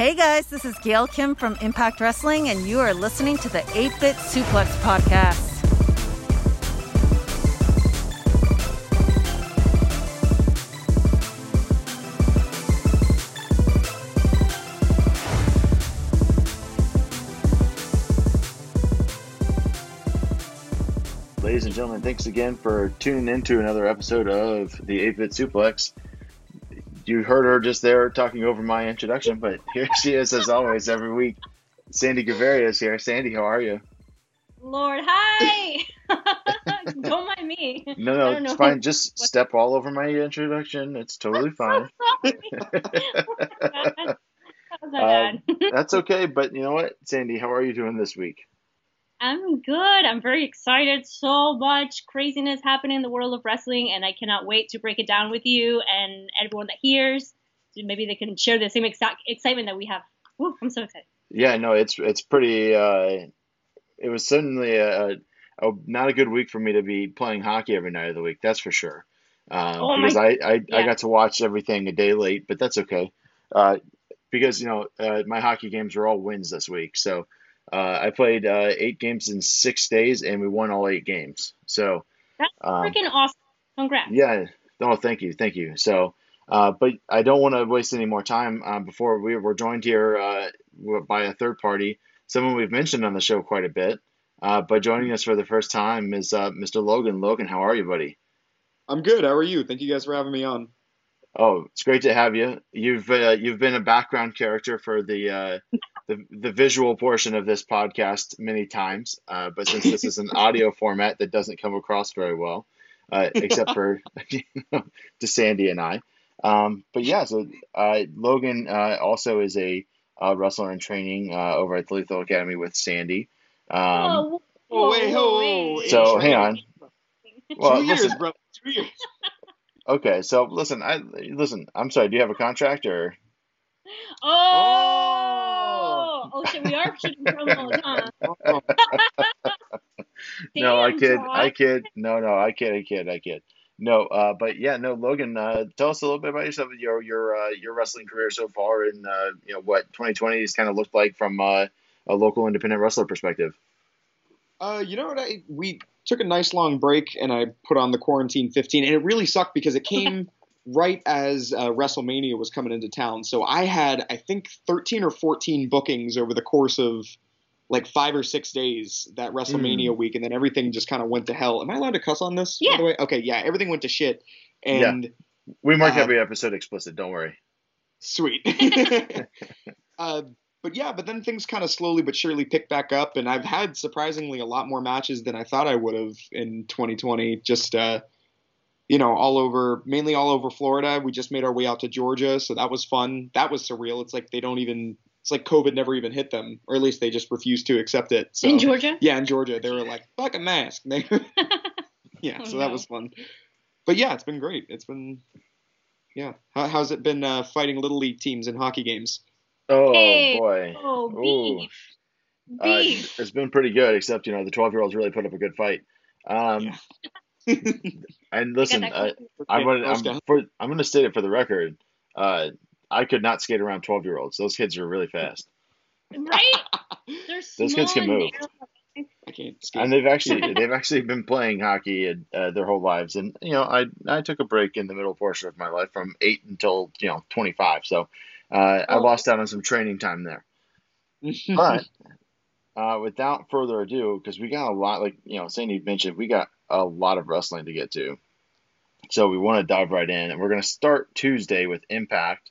Hey guys, this is Gail Kim from Impact Wrestling, and you are listening to the 8 Bit Suplex Podcast. Ladies and gentlemen, thanks again for tuning into another episode of the 8 Bit Suplex. You heard her just there talking over my introduction, but here she is as always every week. Sandy Gaviria is here. Sandy, how are you? Lord, hi. don't mind me. No, no, it's know fine. Just step all over my introduction. It's totally fine. Sorry. That Um. That's okay, but you know what, Sandy, how are you doing this week? I'm good. I'm very excited. So much craziness happening in the world of wrestling, and I cannot wait to break it down with you and everyone that hears. So maybe they can share the same exact excitement that we have. Woo, I'm so excited. Yeah, no, it's it's pretty. Uh, it was certainly a, a, not a good week for me to be playing hockey every night of the week. That's for sure. Um, Oh my- because I, I, I yeah. got to watch everything a day late, but that's okay. Uh, because you know uh, my hockey games were all wins this week, so uh, I played uh, eight games in six days, and we won all eight games. So That's um, freaking awesome. Congrats. yeah, no, thank you, thank you. So, uh, but I don't want to waste any more time uh, before we were joined here uh, by a third party, someone we've mentioned on the show quite a bit. Uh, but joining us for the first time is uh, Mr. Logan. Logan, how are you, buddy? I'm good. How are you? Thank you guys for having me on. Oh, it's great to have you. You've uh, you've been a background character for the uh, the the visual portion of this podcast many times, uh, but since this is an audio format that doesn't come across very well, uh, except for to Sandy and I. Um, but yeah, so uh, Logan uh, also is a uh, wrestler in training uh, over at the Lethal Academy with Sandy. Um, Oh, wait, whoa, whoa, wait. so hang on. Well, Two years, listen. bro. Two years. Okay, so listen, I listen. I'm sorry. Do you have a contract or? Oh, oh shit, we are shooting promos, huh? Oh, no, I Damn, kid. Josh. I kid. No, no, I kid. I kid. I kid. No, uh, but yeah, no, Logan. Uh, tell us a little bit about yourself, your your uh, your wrestling career so far, and uh, you know what 2020 has kind of looked like from uh, a local independent wrestler perspective. Uh, you know what? I we took a nice long break, and I put on the quarantine 15, and it really sucked because it came right as uh, WrestleMania was coming into town. So I had, I think, 13 or 14 bookings over the course of like five or six days that WrestleMania week, and then everything just kind of went to hell. Am I allowed to cuss on this? Yeah. By the way, okay, yeah, everything went to shit, and. We mark Uh, every episode explicit. Don't worry. Sweet. uh, but yeah, but then things kind of slowly but surely picked back up, and I've had surprisingly a lot more matches than I thought I would have in 2020. Just uh, you know, all over, mainly all over Florida. We just made our way out to Georgia, so that was fun. That was surreal. It's like they don't even. It's like COVID never even hit them, or at least they just refused to accept it. So In Georgia? yeah, in Georgia, they were like, "Fuck a mask." They, yeah, Oh, so that no. was fun. But yeah, it's been great. It's been, yeah. How, how's it been uh, fighting little league teams in hockey games? Oh Hey. boy. Oh, Ooh. beef. Uh, Beef. it's been pretty good, except you know the 12 year olds really put up a good fight. Um, and listen, that I I'm gonna I'm, for, I'm gonna state it for the record. Uh, I could not skate around 12 year olds. Those kids are really fast, right? They're small Those kids can move. narrow. I can't skate. and they've actually they've actually been playing hockey uh, their whole lives. And you know, I I took a break in the middle portion of my life from eight until you know 25. So uh, I Oh. lost out on some training time there. But uh, without further ado, because we got a lot, like you know, Sandy mentioned, we got a lot of wrestling to get to. So we want to dive right in, and we're going to start Tuesday with Impact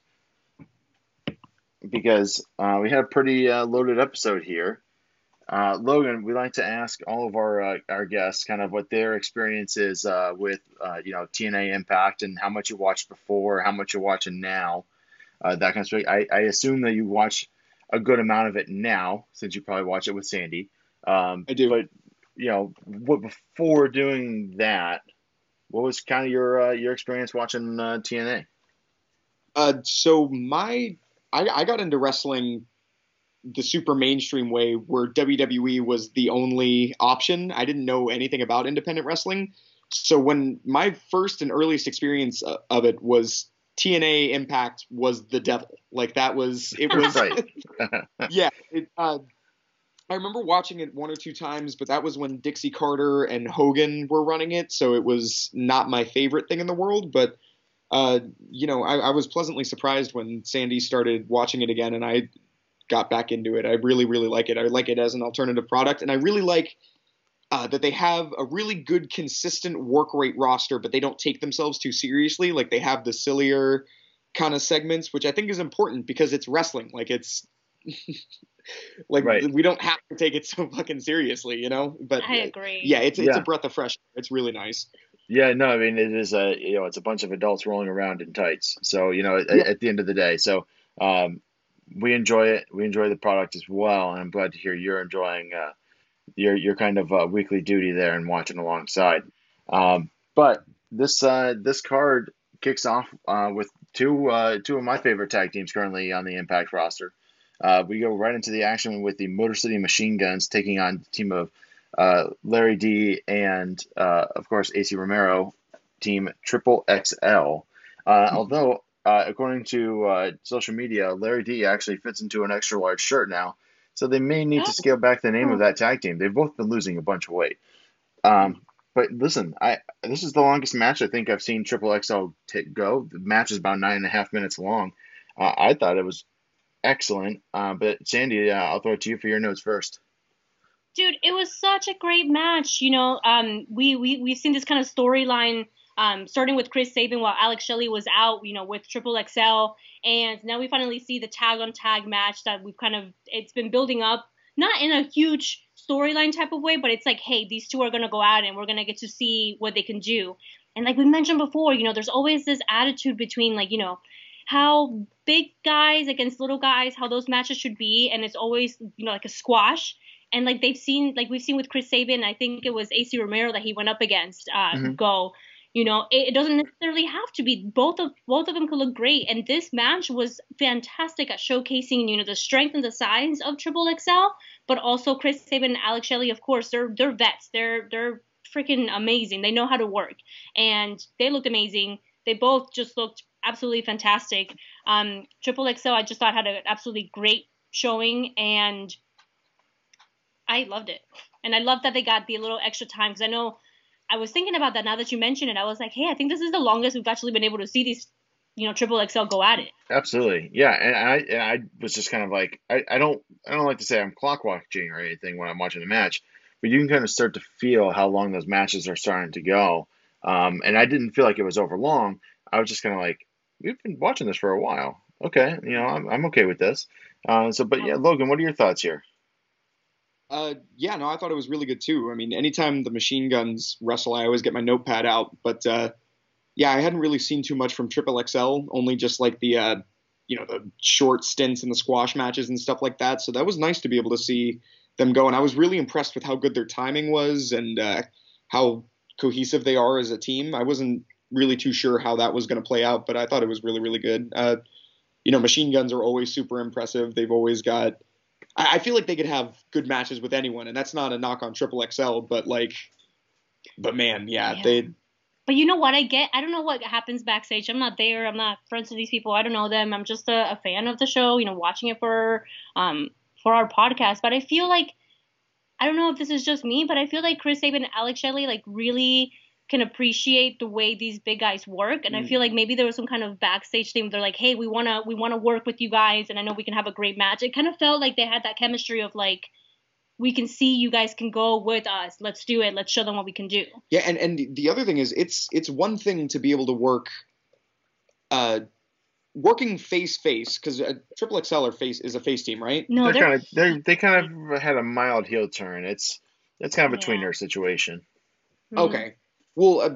because uh, we had a pretty uh, loaded episode here. Uh, Logan, we like to ask all of our uh, our guests kind of what their experience is uh, with uh, you know TNA Impact and how much you watched before, how much you're watching now, uh, that kind of stuff. I, I assume that you watch a good amount of it now since you probably watch it with Sandy. Um, I do. But you know, what before doing that, what was kind of your uh, your experience watching uh, TNA? Uh, so my, I, I got into wrestling the super mainstream way, where WWE was the only option. I didn't know anything about independent wrestling, so when my first and earliest experience uh, of it was TNA Impact was the devil. Like that was it was right. yeah. It, uh, I remember watching it one or two times, but that was when Dixie Carter and Hogan were running it, so it was not my favorite thing in the world. But uh, you know, I, I was pleasantly surprised when Sandy started watching it again, and I got back into it. I really, really like it. I like it as an alternative product, and I really like uh, that they have a really good, consistent work rate roster, but they don't take themselves too seriously. Like they have the sillier kind of segments, which I think is important because it's wrestling. Like it's like Right. we don't have to take it so fucking seriously, you know. But I agree. yeah, it's it's Yeah. a breath of fresh. air. It's really nice. Yeah, no, I mean it is a you know it's a bunch of adults rolling around in tights. So you know at, at the end of the day, so um, we enjoy it. We enjoy the product as well, and I'm glad to hear you're enjoying uh, your your kind of uh, weekly duty there and watching alongside. Um, but this uh, this card kicks off uh, with two uh, two of my favorite tag teams currently on the Impact roster. Uh, we go right into the action with the Motor City Machine Guns taking on the team of uh, Larry D and of course Ace Romero, team Triple XL. Although according to social media, Larry D actually fits into an extra large shirt now, so they may need to scale back the name of that tag team. They've both been losing a bunch of weight. Um, but listen, I this is the longest match I think I've seen Triple XL t- go. The match is about nine and a half minutes long. Uh, I thought it was excellent. Uh, but Sandy, uh, I'll throw it to you for your notes first. dude it was such a great match you know um we we we've seen this kind of storyline um starting with chris sabin while alex shelley was out you know with triple xl and now we finally see the tag on tag match that we've kind of it's been building up not in a huge storyline type of way but it's like hey these two are going to go out and we're going to get to see what they can do and like we mentioned before you know there's always this attitude between like you know how big guys against little guys how those matches should be and it's always you know like a squash and like they've seen like we've seen with Chris Sabin, I think it was Ace Romero that he went up against uh Mhm. go. You know, it, it doesn't necessarily have to be both of both of them could look great. And this match was fantastic at showcasing, you know, the strength and the size of Triple XL, but also Chris Sabin and Alex Shelley, of course, they're they're vets. They're they're freaking amazing. They know how to work. And they looked amazing. They both just looked absolutely fantastic. Um Triple XL I just thought had an absolutely great showing and I loved it. And I love that they got the little extra time because I know I was thinking about that now that you mentioned it. I was like, hey, I think this is the longest we've actually been able to see these, you know, triple XL go at it. Absolutely, yeah. And I and I was just kind of like I, I don't I don't like to say I'm clock watching or anything when I'm watching a match, but you can kind of start to feel how long those matches are starting to go. Um, and I didn't feel like it was over long. I was just kind of like, we've been watching this for a while. Okay, you know, I'm I'm okay with this. Uh, so, but yeah, Logan, what are your thoughts here? Uh, yeah, no, I thought it was really good too. I mean, anytime the machine guns wrestle, I always get my notepad out. But uh, yeah, I hadn't really seen too much from Triple XL, only just like the uh, you know the short stints in the squash matches and stuff like that. So that was nice to be able to see them go. And I was really impressed with how good their timing was and uh, how cohesive they are as a team. I wasn't really too sure how that was going to play out, but I thought it was really, really good. Uh, you know, machine guns are always super impressive. They've always got I I feel like they could have good matches with anyone, and that's not a knock on Triple XL, but like, but man, yeah, Yeah. they But you know what? I get, I don't know what happens backstage. I'm not there. I'm not friends with these people. I don't know them. I'm just a, a fan of the show, you know, watching it for, um, for our podcast. But I feel like, I don't know if this is just me, but I feel like Chris Sabin and Alex Shelley, like, really can appreciate the way these big guys work and i Mm. feel like maybe there was some kind of backstage thing they're like hey we want to we want to work with you guys and i know we can have a great match it kind of felt like they had that chemistry of like we can see you guys can go with us let's do it let's show them what we can do yeah, and and the other thing is, it's it's one thing to be able to work, uh, working face face because uh, Triple XL are face is a face team, right? no they're they're, kind of they they kind of had a mild heel turn. It's it's kind of a Yeah. tweener situation. Mhm. Okay. Well, uh,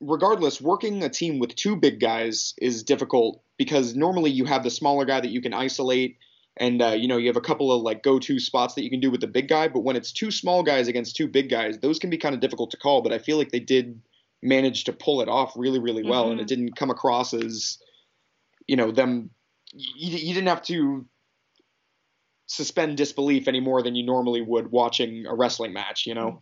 regardless, working a team with two big guys is difficult because normally you have the smaller guy that you can isolate, and uh, you know you have a couple of like go-to spots that you can do with the big guy. But when it's two small guys against two big guys, those can be kind of difficult to call. But I feel like they did manage to pull it off really, really well, and Mhm. it didn't come across as, you know, them. You, you didn't have to suspend disbelief any more than you normally would watching a wrestling match. You know.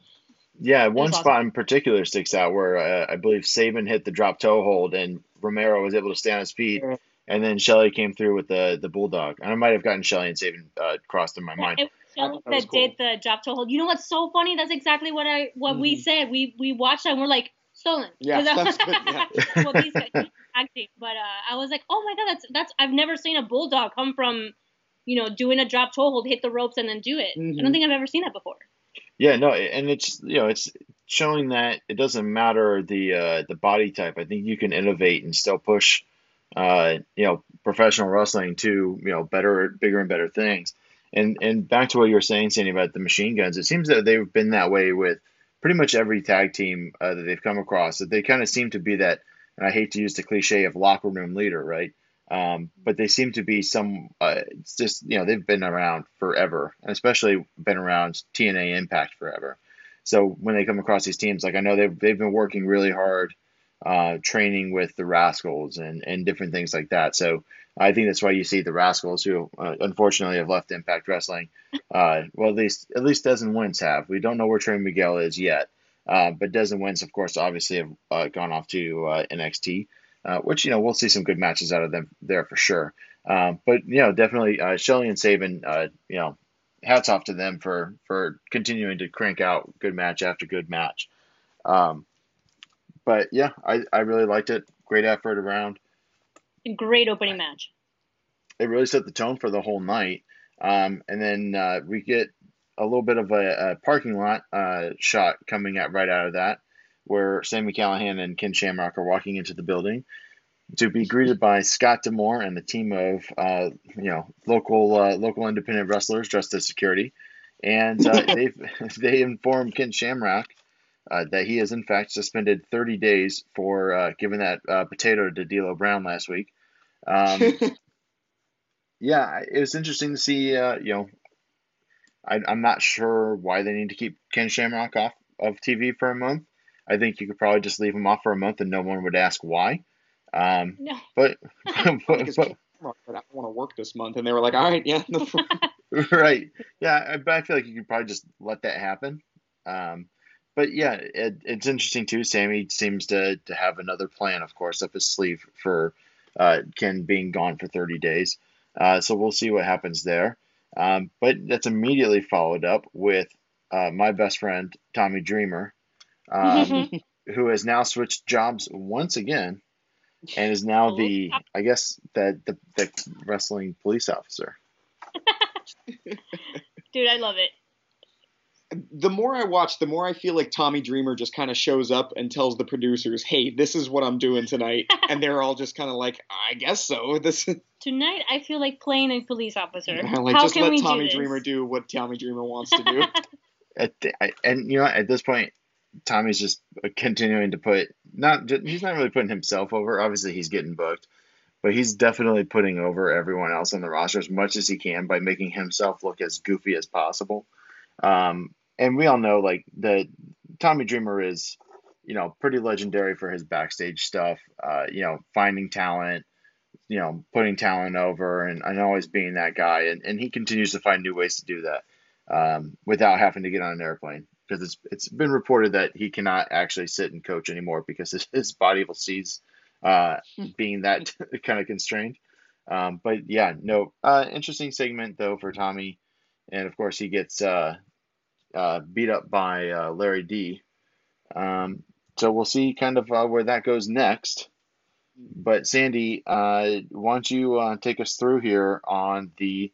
Yeah, one was spot in particular sticks out where uh, I believe Sabin hit the drop toe hold, and Romero was able to stay on his feet, and then Shelley came through with the the bulldog. And I might have gotten Shelley and Sabin uh, crossed in my mind. It was Shelley That was that cool. did the drop toe hold. You know what's so funny? That's exactly what I what we Mhm. said. We we watched that and we're like stolen. Yeah, 'Cause that's good, yeah. well, these guys acting, but uh, I was like, oh my god, that's that's I've never seen a bulldog come from, you know, doing a drop toe hold, hit the ropes, and then do it. I Mhm. don't think I've ever seen that before. Yeah, no, and it's you know it's showing that it doesn't matter the uh, the body type. I think you can innovate and still push, uh, you know, professional wrestling to you know better, bigger and better things. And and back to what you were saying, Sandy, about the machine guns. It seems that they've been that way with pretty much every tag team uh, that they've come across. That they kind of seem to be that, and I hate to use the cliche of locker room leader, right? Um, but they seem to be some. Uh, it's just you know they've been around forever, and especially been around TNA Impact forever. So when they come across these teams, like I know they've they've been working really hard, uh, training with the Rascalz and and different things like that. So I think that's why you see the Rascalz, who uh, unfortunately have left Impact Wrestling. Uh, well, at least at least Dez and have. We don't know where Trey Miguel is yet, uh, but Dez and of course, obviously have uh, gone off to NXT uh, which you know we'll see some good matches out of them there for sure. Um, but you know, definitely uh, Shelley and Sabin, uh, you know, hats off to them for for continuing to crank out good match after good match. Um, but yeah, I, I really liked it. Great effort around. A great opening match. It really set the tone for the whole night. Um, and then uh, we get a little bit of a, a parking lot uh, shot coming out right out of that, where Sami Callihan and Ken Shamrock are walking into the building to be greeted by Scott D'Amore and the team of uh, you know local uh, local independent wrestlers dressed as security, and uh, they they inform Ken Shamrock uh, that he is in fact suspended 30 days for uh, giving that uh, potato to D'Lo Brown last week. Um, yeah, it was interesting to see. Uh, you know, I, I'm not sure why they need to keep Ken Shamrock off of TV for a month. I think you could probably just leave him off for a month and no one would ask why. Um, No. but, but, but but I don't want to work this month, and they were like, "All right, yeah." no right, yeah, I, but I feel like you could probably just let that happen. Um, but yeah, it, it's interesting too. Sami seems to to have another plan, of course, up his sleeve for uh, Ken being gone for 30 days. Uh, so we'll see what happens there. Um, but that's immediately followed up with uh, my best friend Tommy Dreamer, um, who has now switched jobs once again, and is now the I guess the the, the wrestling police officer. Dude, I love it. the more I watch, the more I feel like Tommy Dreamer just kind of shows up and tells the producers, "Hey, this is what I'm doing tonight," and they're all just kind of like, "I guess so." This Tonight, I feel like playing a police officer. like How just can let we Tommy do this? Dreamer do what Tommy Dreamer wants to do. At the, I, and you know at this point, Tommy's just continuing to put not he's not really putting himself over. Obviously, he's getting booked, but he's definitely putting over everyone else on the roster as much as he can by making himself look as goofy as possible. Um, and we all know like the Tommy Dreamer is, you know, pretty legendary for his backstage stuff. Uh, you know, finding talent, you know, putting talent over, and, and always being that guy. And, and he continues to find new ways to do that um, without having to get on an airplane because it's it's been reported that he cannot actually sit and coach anymore because his, his body will cease uh, being that kind of constrained. Um, but yeah, no, uh, interesting segment though for Tommy, and of course he gets uh, uh, beat up by uh, Larry D. Um, so we'll see kind of uh, where that goes next. But Sandy, uh, why don't you uh, take us through here on the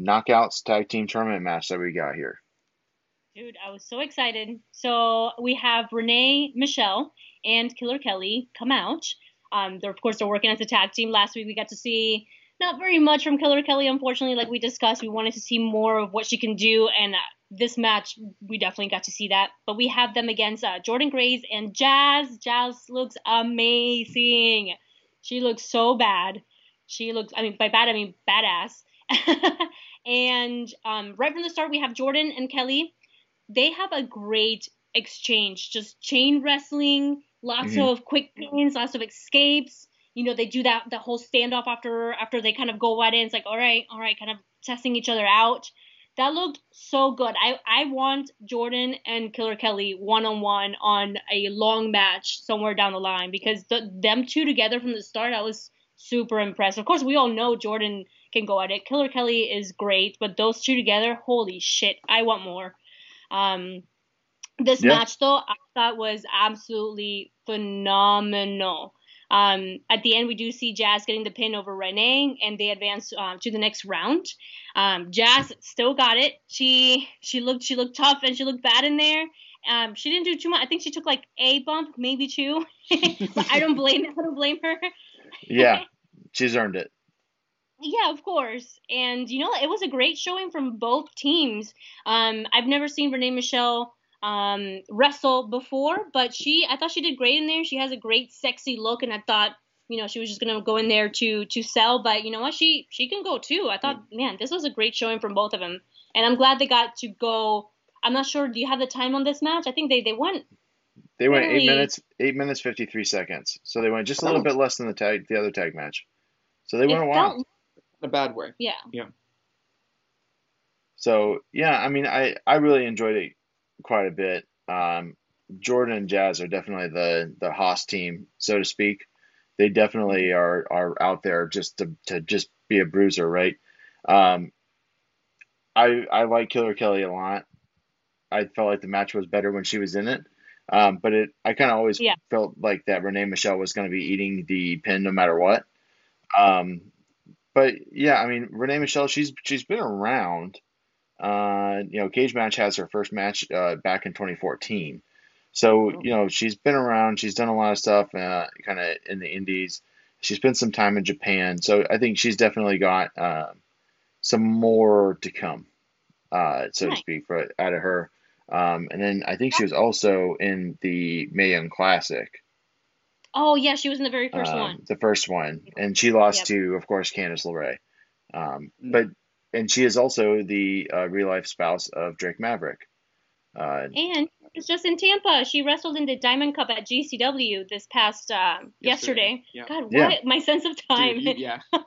Knockouts Tag Team Tournament match that we got here? Dude, I was so excited. So we have Renee, Michelle, and Killer Kelly come out. Um, they're of course they're working as a tag team. Last week we got to see not very much from Killer Kelly, unfortunately. Like we discussed, we wanted to see more of what she can do, and uh, this match we definitely got to see that. But we have them against uh, Jordynne Grace and Jazz. Jazz looks amazing. She looks so bad. She looks, I mean, by bad I mean badass. and um, right from the start, we have Jordynne and Kelly. They have a great exchange, just chain wrestling, lots Mhm. of quick pins, lots of escapes. You know, they do that the whole standoff after after they kind of go right in. It's like, all right, all right, kind of testing each other out. that looked so good. I I want Jordynne and Killer Kelly one on one on a long match somewhere down the line because the, them two together from the start, I was super impressed. Of course, we all know Jordynne can go at it. Killer Kelly is great, but those two together, holy shit, I want more. Um, this yeah. match though, I thought was absolutely phenomenal. Um, at the end, we do see Jazz getting the pin over Renee, and they advance uh, to the next round. Um, Jazz still got it. She she looked she looked tough and she looked bad in there. Um, she didn't do too much. I think she took like a bump, maybe two. I don't blame I don't blame her. yeah, she's earned it. Yeah, of course. And you know, it was a great showing from both teams. Um, I've never seen Renee Michelle um, wrestle before, but she I thought she did great in there. She has a great sexy look, and I thought you know she was just gonna go in there to to sell, but you know what she she can go too. I thought man this was a great showing from both of them, and I'm glad they got to go. I'm not sure. Do you have the time on this match? I think they they went. They went eight minutes, eight minutes fifty three seconds. So they went just a little bit less than the tag, the other tag match. So they went a while. Felt, a bad way. Yeah. Yeah. So yeah, I mean, I I really enjoyed it quite a bit. Um, Jordynne and Jazz are definitely the the hoss team, so to speak. They definitely are are out there just to to just be a bruiser, right? Um, I I like Killer Kelly a lot. I felt like the match was better when she was in it. Um, but it I kind of always yeah. felt like that Renee Michelle was going to be eating the pin no matter what. Um, but yeah, I mean Renee Michelle, she's she's been around. Uh, you know, Cagematch has her first match uh, back in 2014. So oh. you know she's been around. She's done a lot of stuff, uh, kind of in the Indies. She spent some time in Japan, so I think she's definitely got uh, some more to come, uh, so nice. to speak, for, out of her. Um, and then I think she was also in the Mae Young Classic. Oh yeah, she was in the very first um, one. The first one, and she lost yep. to, of course, Candice LeRae. Um, mm. but and she is also the uh, real life spouse of Drake Maverick. Uh, and it's just in Tampa. She wrestled in the Diamond Cup at GCW this past uh, yesterday. yesterday. Yeah. God, what yeah. my sense of time? Dude, yeah.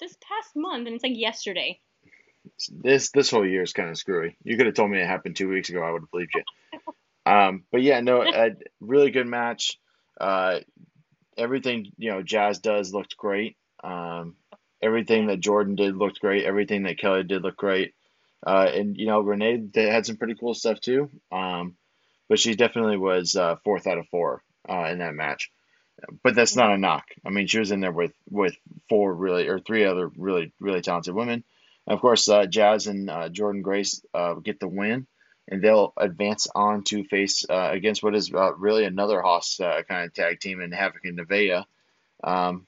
this past month, and it's like yesterday. This this whole year is kind of screwy. You could have told me it happened two weeks ago. I would have believed you. Um, but yeah, no, a really good match. Uh, everything you know, Jazz does looked great. Um, everything that Jordynne did looked great. Everything that Kelly did looked great. Uh, and you know, Renee they had some pretty cool stuff too. Um, but she definitely was uh, fourth out of four uh, in that match. But that's not a knock. I mean, she was in there with with four really or three other really really talented women. And of course, uh, Jazz and uh, Jordynne Grace uh, get the win and they'll advance on to face uh, against what is uh, really another hoss uh, kind of tag team in Havoc and Nevaeh. Um,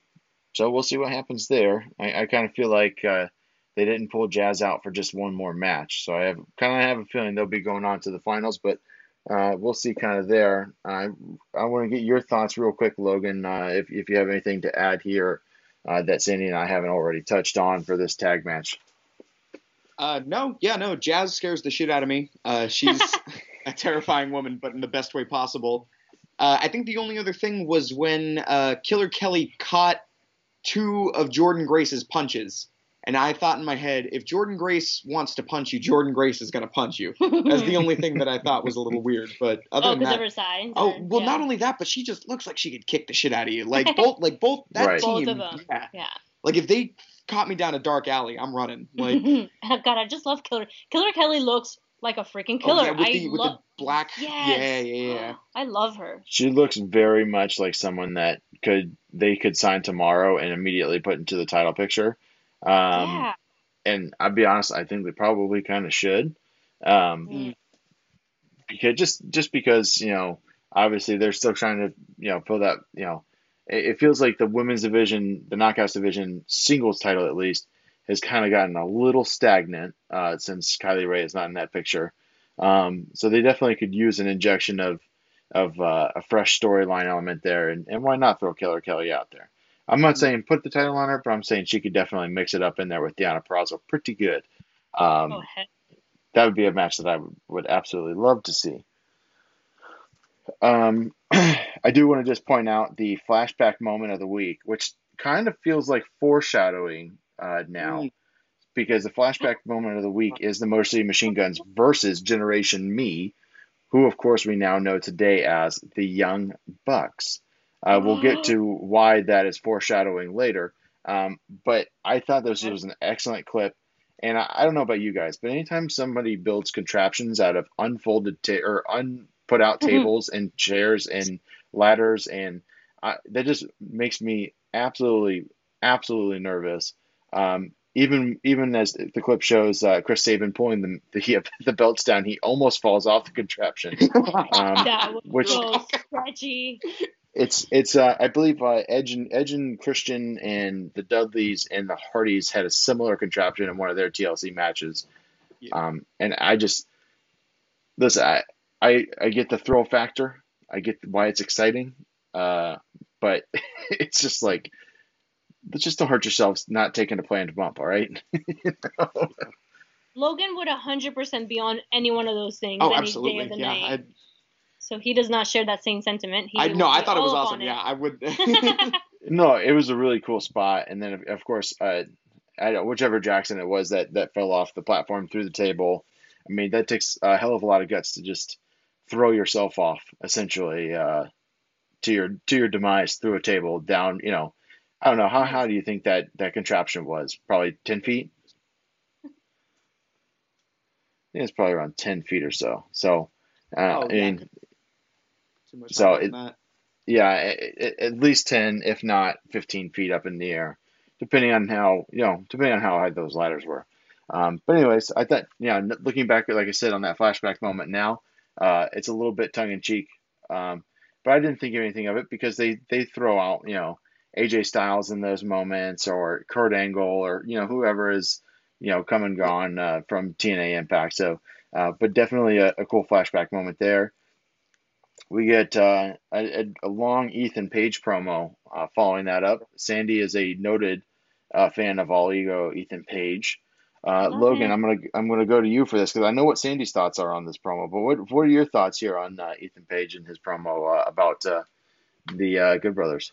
so we'll see what happens there. I, I kind of feel like uh, they didn't pull Jazz out for just one more match, so I have kind of have a feeling they'll be going on to the finals, but. Uh, we'll see kind of there. I I want to get your thoughts real quick, Logan. Uh, if if you have anything to add here that Sandy and I haven't already touched on for this tag match. Uh, no, yeah, no. Jazz scares the shit out of me. Uh, she's a terrifying woman, but in the best way possible. Uh, I think the only other thing was when uh, Killer Kelly caught two of Jordynne Grace's punches. And I thought in my head, if Jordynne Grace wants to punch you, Jordynne Grace is going to punch you. That's the only thing that I thought was a little weird. But other oh, than that, size, oh well, yeah. not only that, but she just looks like she could kick the shit out of you. Like both, like both that right. team. Both of them. Yeah. yeah. Like if they caught me down a dark alley, I'm running. Like God, I just love Killer. Killer Kelly looks like a freaking killer. Oh, yeah, with, the, with the black. Yes. Yeah, yeah, yeah. I love her. She looks very much like someone that could they could sign tomorrow and immediately put into the title picture. Um, yeah. And I'll be honest, I think they probably kind of should. Um, mm. Because just just because you know, obviously they're still trying to you know fill that you know it feels like the women's division, the knockouts division, singles title at least, has kind of gotten a little stagnant uh, since Kylie Rae is not in that picture. Um, so they definitely could use an injection of of uh, a fresh storyline element there, and, and why not throw Killer Kelly out there? I'm not saying put the title on her, but I'm saying she could definitely mix it up in there with Deanna Purrazzo pretty good. Um, oh, that would be a match that I would, would absolutely love to see. Um, I do want to just point out the flashback moment of the week, which kind of feels like foreshadowing uh, now. Mm. because the flashback moment of the week is the Motor City Machine Guns versus Generation Me, who, of course, we now know today as the Young Bucks. Uh, we'll get to why that is foreshadowing later. Um, but I thought this was an excellent clip. And I, I, don't know about you guys, but anytime somebody builds contraptions out of unfolded ta- or unput out mm-hmm. tables and chairs and ladders, and I, that just makes me absolutely, absolutely nervous. Um, even even as the clip shows uh, Chris Sabin pulling the the, the belts down, he almost falls off the contraption, um, which stretchy. It's it's uh, I believe uh, Edge and Edge and Christian and the Dudleys and the Hardys had a similar contraption in one of their TLC matches, yeah. um, and I just listen. I, I I get the thrill factor. I get why it's exciting, uh, but it's just like just don't hurt yourselves not taking a planned bump, all right? you know? Logan would 100% be on any one of those things oh, any absolutely. day of the yeah, night. I'd... So he does not share that same sentiment. He I no, I thought it was awesome. Yeah, I would. no, it was a really cool spot, and then of course, uh, I, whichever Jackson it was that that fell off the platform through the table. I mean, that takes a hell of a lot of guts to just throw yourself off, essentially, uh, to your to your demise through a table down. You know, I don't know how how do you think that that contraption was? Probably ten feet. I think it's probably around ten feet or so. So, uh, oh, I mean, so it, yeah, it, at least ten, if not fifteen feet up in the air, depending on how you know, depending on how high those ladders were. Um, but anyways, I thought, yeah, looking back, like I said, on that flashback moment now, uh, it's a little bit tongue in cheek. Um, but I didn't think of anything of it because they they throw out, you know, AJ Styles in those moments, or Kurt Angle, or you know whoever is you know come and gone uh, from TNA Impact. So, uh, but definitely a, a, cool flashback moment there. We get uh, a, a, long Ethan Page promo uh, following that up. Sandy is a noted uh, fan of All Ego Ethan Page. Uh, Logan, I'm gonna I'm gonna go to you for this because I know what Sandy's thoughts are on this promo. But what what are your thoughts here on Ethan Page and his promo about the Good Brothers?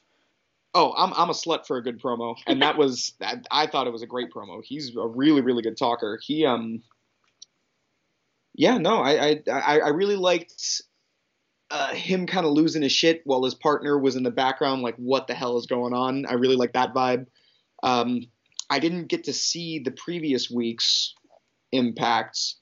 Oh, I'm I'm a slut for a good promo, and that was I thought it was a great promo. He's a really really good talker. He um, yeah, no, I I I really liked uh, him kind of losing his shit while his partner was in the background, like what the hell is going on. I really like that vibe. Um, I didn't get to see the previous week's impacts,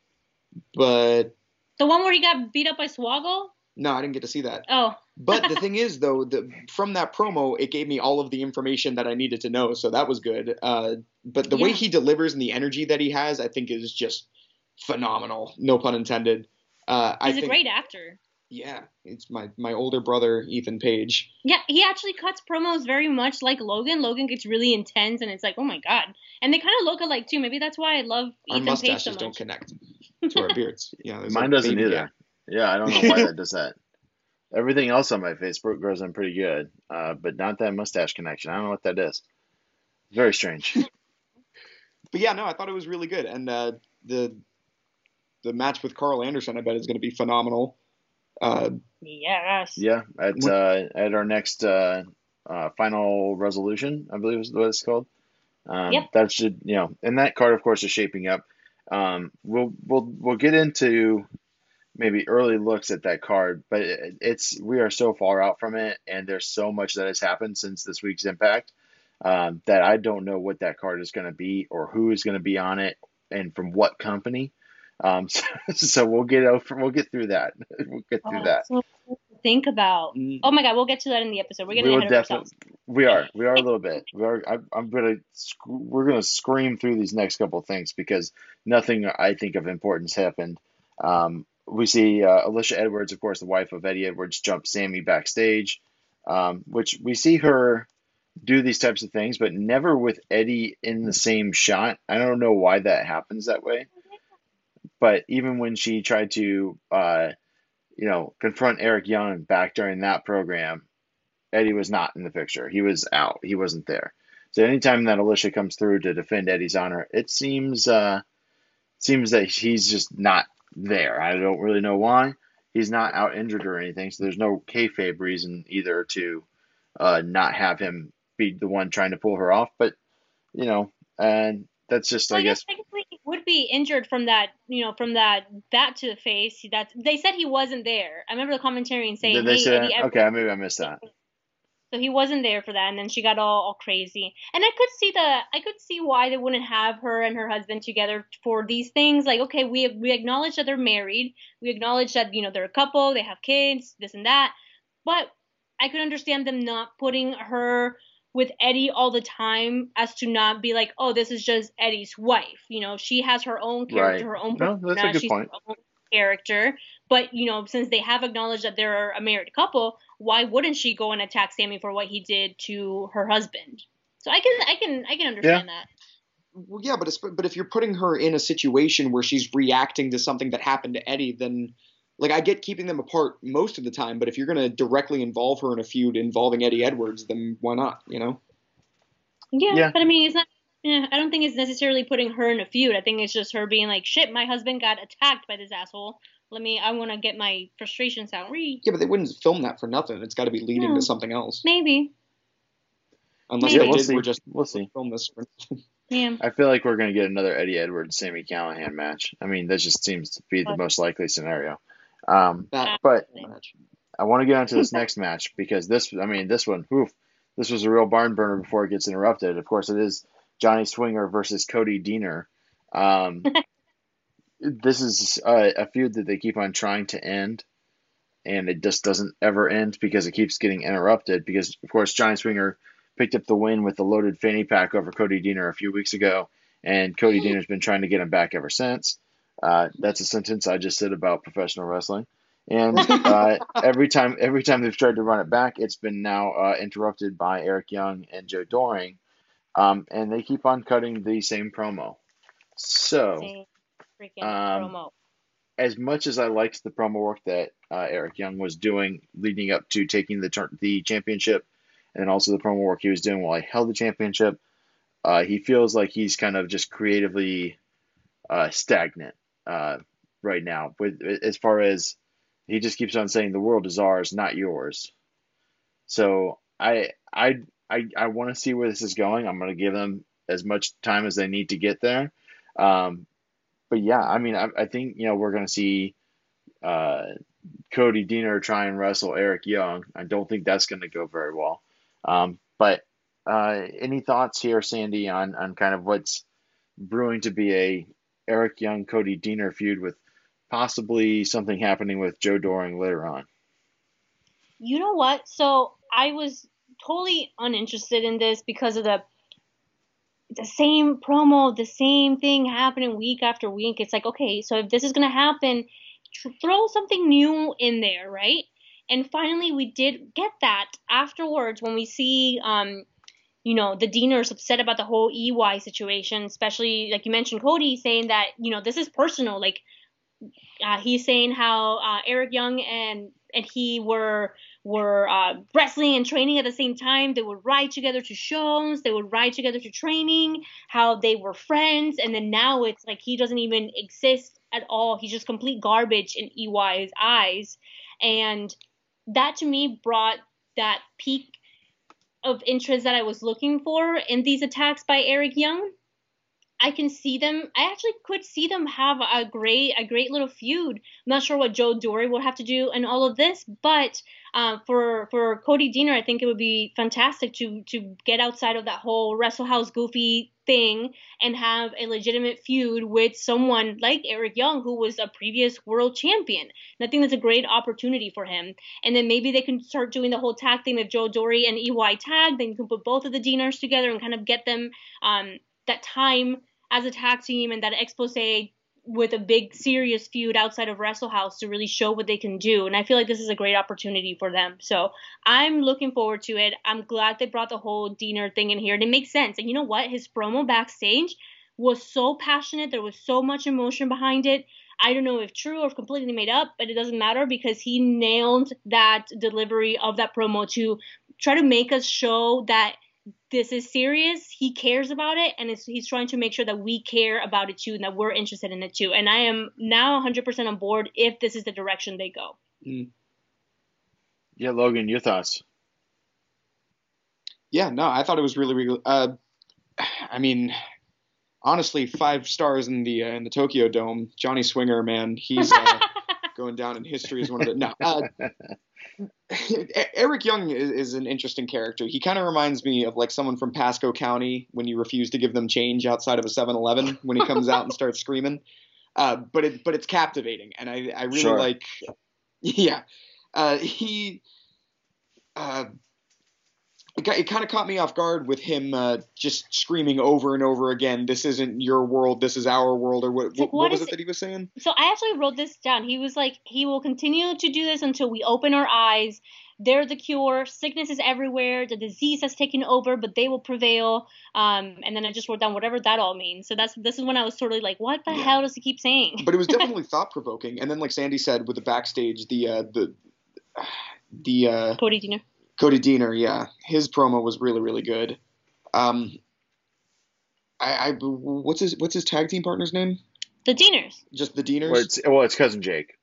but the one where he got beat up by Swoggle. No, I didn't get to see that. Oh. but the thing is, though, the, from that promo, it gave me all of the information that I needed to know, so that was good. Uh, but the yeah. way he delivers and the energy that he has, I think, is just phenomenal. No pun intended. Uh, He's I a think, great actor. Yeah, it's my my older brother Ethan Page. Yeah, he actually cuts promos very much like Logan. Logan gets really intense, and it's like, oh my god. And they kind of look alike too. Maybe that's why I love our Ethan mustaches Page so much. don't connect to our beards. Yeah, mine doesn't either. Yeah, I don't know why that does that. Everything else on my face grows in pretty good, uh, but not that mustache connection. I don't know what that is. Very strange. but yeah, no, I thought it was really good, and uh, the the match with Karl Anderson, I bet, is going to be phenomenal. Uh, yes. Yeah, at uh, at our next uh, uh, final resolution, I believe is what it's called. Um, yep. That should you know, and that card, of course, is shaping up. Um, we'll we'll we'll get into maybe early looks at that card, but it's we are so far out from it, and there's so much that has happened since this week's Impact um, that I don't know what that card is going to be or who is going to be on it and from what company. Um, so, so, we'll get over, we'll get through that. We'll get through oh, that. So think about. Mm. Oh my God, we'll get to that in the episode. We're gonna we ourselves. We are. We are a little bit. We are. I, I'm gonna. We're gonna scream through these next couple of things because nothing I think of importance happened. Um, we see uh, Alisha Edwards, of course, the wife of Eddie Edwards, jump Sami backstage, um, which we see her do these types of things, but never with Eddie in the same shot. I don't know why that happens that way. But even when she tried to, uh, you know, confront Eric Young back during that program, Eddie was not in the picture. He was out. He wasn't there. So anytime that Alisha comes through to defend Eddie's honor, it seems uh, seems that he's just not there. I don't really know why. He's not out injured or anything, so there's no kayfabe reason either to uh, not have him be the one trying to pull her off. But you know, and that's just Well, I guess technically would be injured from that, you know, from that bat to the face. That's they said he wasn't there. I remember the commentary and saying, did they "Hey, say Eddie that? Okay, maybe I missed that. So he wasn't there for that, and then she got all, all crazy. And I could see the I could see why they wouldn't have her and her husband together for these things. Like, okay, we we acknowledge that they're married, we acknowledge that you know they're a couple, they have kids, this and that. But I could understand them not putting her with Eddie all the time as to not be like, oh, this is just Eddie's wife. You know, she has her own character, her own No, that's a good she's point. her own character. But you know, since they have acknowledged that they're a married couple, why wouldn't she go and attack Sami for what he did to her husband? So I can I can I can understand that. Well, yeah, but it's, but if you're putting her in a situation where she's reacting to something that happened to Eddie, then like I get keeping them apart most of the time, but if you're going to directly involve her in a feud involving Eddie Edwards, then why not? You know? Yeah, Yeah. but I mean, it's not. Yeah, I don't think it's necessarily putting her in a feud. I think it's just her being like, "Shit, my husband got attacked by this asshole. Let me. I want to get my frustrations out." Re- Yeah, but they wouldn't film that for nothing. It's got to be leading No. to something else, Maybe. unless Yeah, they we'll did. see. We're just We'll see. film this. Yeah. I feel like we're gonna get another Eddie Edwards, Sami Callihan match. I mean, that just seems to be the most likely scenario. Um, but. I want to get on to this next match because this, I mean, this one, oof, this was a real barn burner before it gets interrupted. Of course, it is Johnny Swinger versus Cody Deaner. Um, this is a, a feud that they keep on trying to end, and it just doesn't ever end because it keeps getting interrupted. Because, of course, Johnny Swinger picked up the win with the loaded fanny pack over Cody Deaner a few weeks ago, and Cody Deaner's been trying to get him back ever since. Uh, that's a sentence I just said about professional wrestling. And uh, every time, every time they've tried to run it back, it's been now uh, interrupted by Eric Young and Joe Doering, um, and they keep on cutting the same promo. So, Same freaking Um, promo. as much as I liked the promo work that uh, Eric Young was doing leading up to taking the tur- the championship, and also the promo work he was doing while he held the championship, uh, he feels like he's kind of just creatively uh, stagnant uh, right now. With as far as he just keeps on saying the world is ours, not yours. So I I I, I want to see where this is going. I'm going to give them as much time as they need to get there. Um, but yeah, I mean, I, I think you know we're going to see uh, Cody Deaner try and wrestle Eric Young. I don't think that's going to go very well. Um, but uh, any thoughts here, Sandy, on on kind of what's brewing to be a Eric Young Cody Deaner feud with possibly something happening with Joe Doering later on? You know what? So I was totally uninterested in this because of the the same promo, the same thing happening week after week. It's like, okay, so if this is gonna happen, tr- throw something new in there, right? And finally, we did get that afterwards when we see, um, you know, the Deaners upset about the whole EY situation, especially like you mentioned, Cody saying that, you know, this is personal. Like, uh, he's saying how uh, Eric Young and and he were were uh, wrestling and training at the same time. They would ride together to shows. They would ride together to training. How they were friends, and then now it's like he doesn't even exist at all. He's just complete garbage in EY's eyes, and that to me brought that peak of interest that I was looking for in these attacks by Eric Young. I can see them. I actually could see them have a great, a great little feud. I'm not sure what Joe Doering will have to do in all of this, but uh, for for Cody Deaner, I think it would be fantastic to to get outside of that whole Wrestle House goofy thing and have a legitimate feud with someone like Eric Young, who was a previous world champion. And I think that's a great opportunity for him. And then maybe they can start doing the whole tag thing of Joe Doering and EY tag. Then you can put both of the Deaners together and kind of get them um, that time as a tag team and that expose with a big serious feud outside of Wrestle House to really show what they can do. And I feel like this is a great opportunity for them. So I'm looking forward to it. I'm glad they brought the whole Deaner thing in here. And it makes sense. And you know what? His promo backstage was so passionate. There was so much emotion behind it. I don't know if true or completely made up, but it doesn't matter because he nailed that delivery of that promo to try to make us show that this is serious. He cares about it, and he's trying to make sure that we care about it too, and that we're interested in it too. And I am now 100% on board if this is the direction they go. Mm. Yeah, Logan, your thoughts? Yeah, no, I thought it was really, really. Uh, I mean, honestly, five stars in the uh, in the Tokyo Dome. Johnny Swinger, man, he's uh, going down in history as one of the. No, uh, Eric Young is, is, an interesting character. He kind of reminds me of like someone from Pasco County when you refuse to give them change outside of a 7-Eleven when he comes out and starts screaming. Uh, but it but it's captivating, and I I really sure. like. Yeah, uh, he. Uh, it, it kind of caught me off guard with him uh, just screaming over and over again, "This isn't your world. This is our world." Or what? Like, what, what was it that he was saying? So I actually wrote this down. He was like, "He will continue to do this until we open our eyes. They're the cure. Sickness is everywhere. The disease has taken over, but they will prevail." Um, and then I just wrote down whatever that all means. So that's this is when I was sort of like, "What the yeah. hell does he keep saying?" but it was definitely thought provoking. And then, like Sandy said, with the backstage, the uh, the the uh, Cody Deaner Cody Deaner, yeah, his promo was really really good. Um, I, I what's his what's his tag team partner's name? The Deaners. Just the Deaners. Well, it's, well, it's cousin Jake.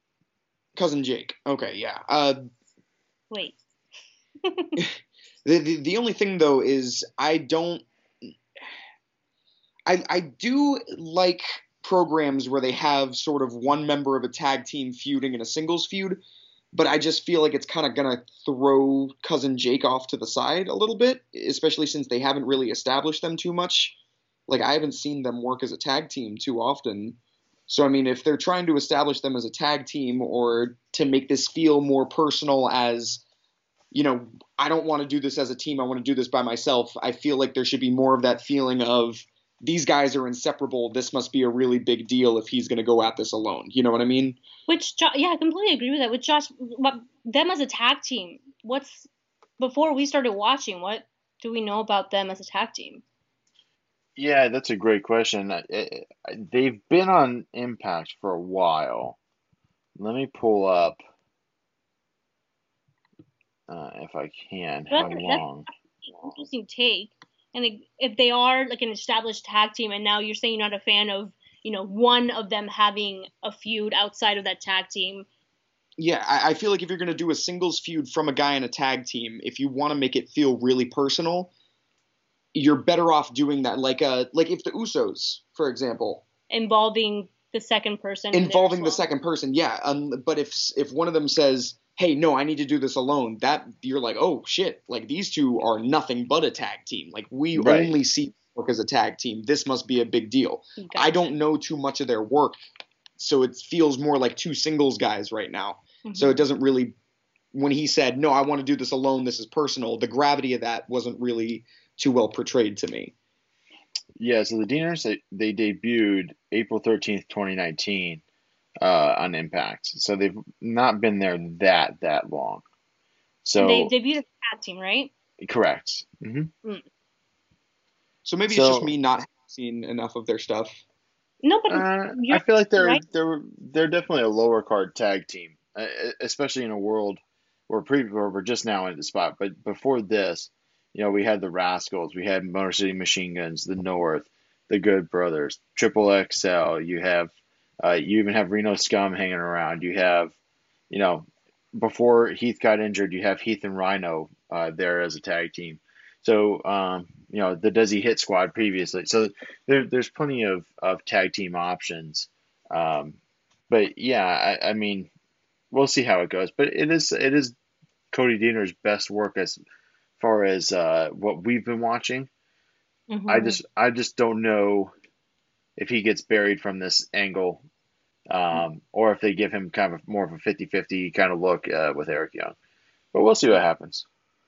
Cousin Jake. Okay, yeah. Uh, Wait. the, the the only thing though is I don't. I I do like programs where they have sort of one member of a tag team feuding in a singles feud but I just feel like it's kind of going to throw cousin Jake off to the side a little bit, especially since they haven't really established them too much. Like I haven't seen them work as a tag team too often. So I mean, if they're trying to establish them as a tag team or to make this feel more personal as you know, I don't want to do this as a team, I want to do this by myself. I feel like there should be more of that feeling of these guys are inseparable. This must be a really big deal if he's going to go at this alone. You know what I mean? Which, yeah, I completely agree with that. With Josh, them as a tag team, what's before we started watching? What do we know about them as a tag team? Yeah, that's a great question. They've been on Impact for a while. Let me pull up, uh, if I can, how long. interesting take and if they are like an established tag team and now you're saying you're not a fan of you know one of them having a feud outside of that tag team. Yeah i, I feel like if you're going to do a singles feud from a guy in a tag team if you want to make it feel really personal you're better off doing that. Like uh like if the usos for example. Involving the second person involving the second person yeah. Um, but if if one of them says hey, no, I need to do this alone, that you're like, oh shit, like these two are nothing but a tag team. Like we right. only see work as a tag team. This must be a big deal. I don't know too much of their work, so it feels more like two singles guys right now. Mm-hmm. So it doesn't really. When he said, "No, I want to do this alone. This is personal," the gravity of that wasn't really too well portrayed to me. Yeah, so the Deaners they, they debuted April thirteenth, twenty nineteen uh, on Impact. So they've not been there that that long. So they debuted as a tag team, right? Correct. Mm-hmm. Mm. So maybe so, it's just me not seeing enough of their stuff. No, but uh, I feel like they're right? they're they're definitely a lower card tag team, uh, especially in a world where pre where we're just now in the spot. But before this, you know, we had the Rascalz, we had Motor City Machine Guns, the North, the Good Brothers, Triple XL. You have uh, you even have Reno Scum hanging around. You have, you know, before Heath got injured, you have Heath and Rhino uh, there as a tag team. So, um, you know, the Desi Hit Squad previously. So there, there's plenty of, of tag team options. Um, but yeah, I, I mean, we'll see how it goes. But it is it is Cody Deaner's best work as far as uh, what we've been watching. Mm-hmm. I just I just don't know if he gets buried from this angle, um, or if they give him kind of more of a 50-50 kind of look uh, with Eric Young. But we'll see what happens.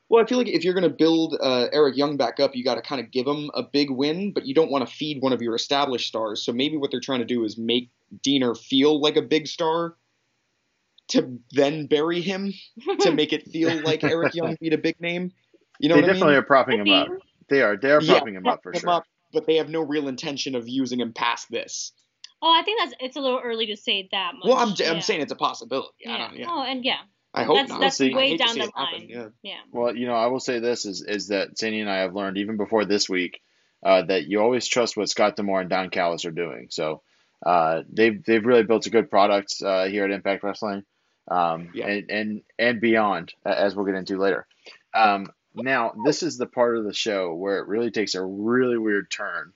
Well, I feel like if you're going to build uh, Eric Young back up, you got to kind of give him a big win, but you don't want to feed one of your established stars. So maybe what they're trying to do is make Deaner feel like a big star to then bury him to make it feel like Eric Young beat a big name. You know, they definitely I mean? are propping him up. They are. They are propping yeah, him up for him sure. Up, but they have no real intention of using him past this. Oh, I think that's it's a little early to say that much. Well, I'm, yeah. I'm saying it's a possibility. Yeah. yeah. Oh, and yeah. I hope that's, not. That's we'll way down the line. Yeah. yeah. Well, you know, I will say this is is that Sandy and I have learned even before this week uh, that you always trust what Scott D'Amore and Don Callis are doing. So uh, they've they've really built a good product uh, here at Impact Wrestling, um, yeah. and and and beyond, as we'll get into later. Um, now, this is the part of the show where it really takes a really weird turn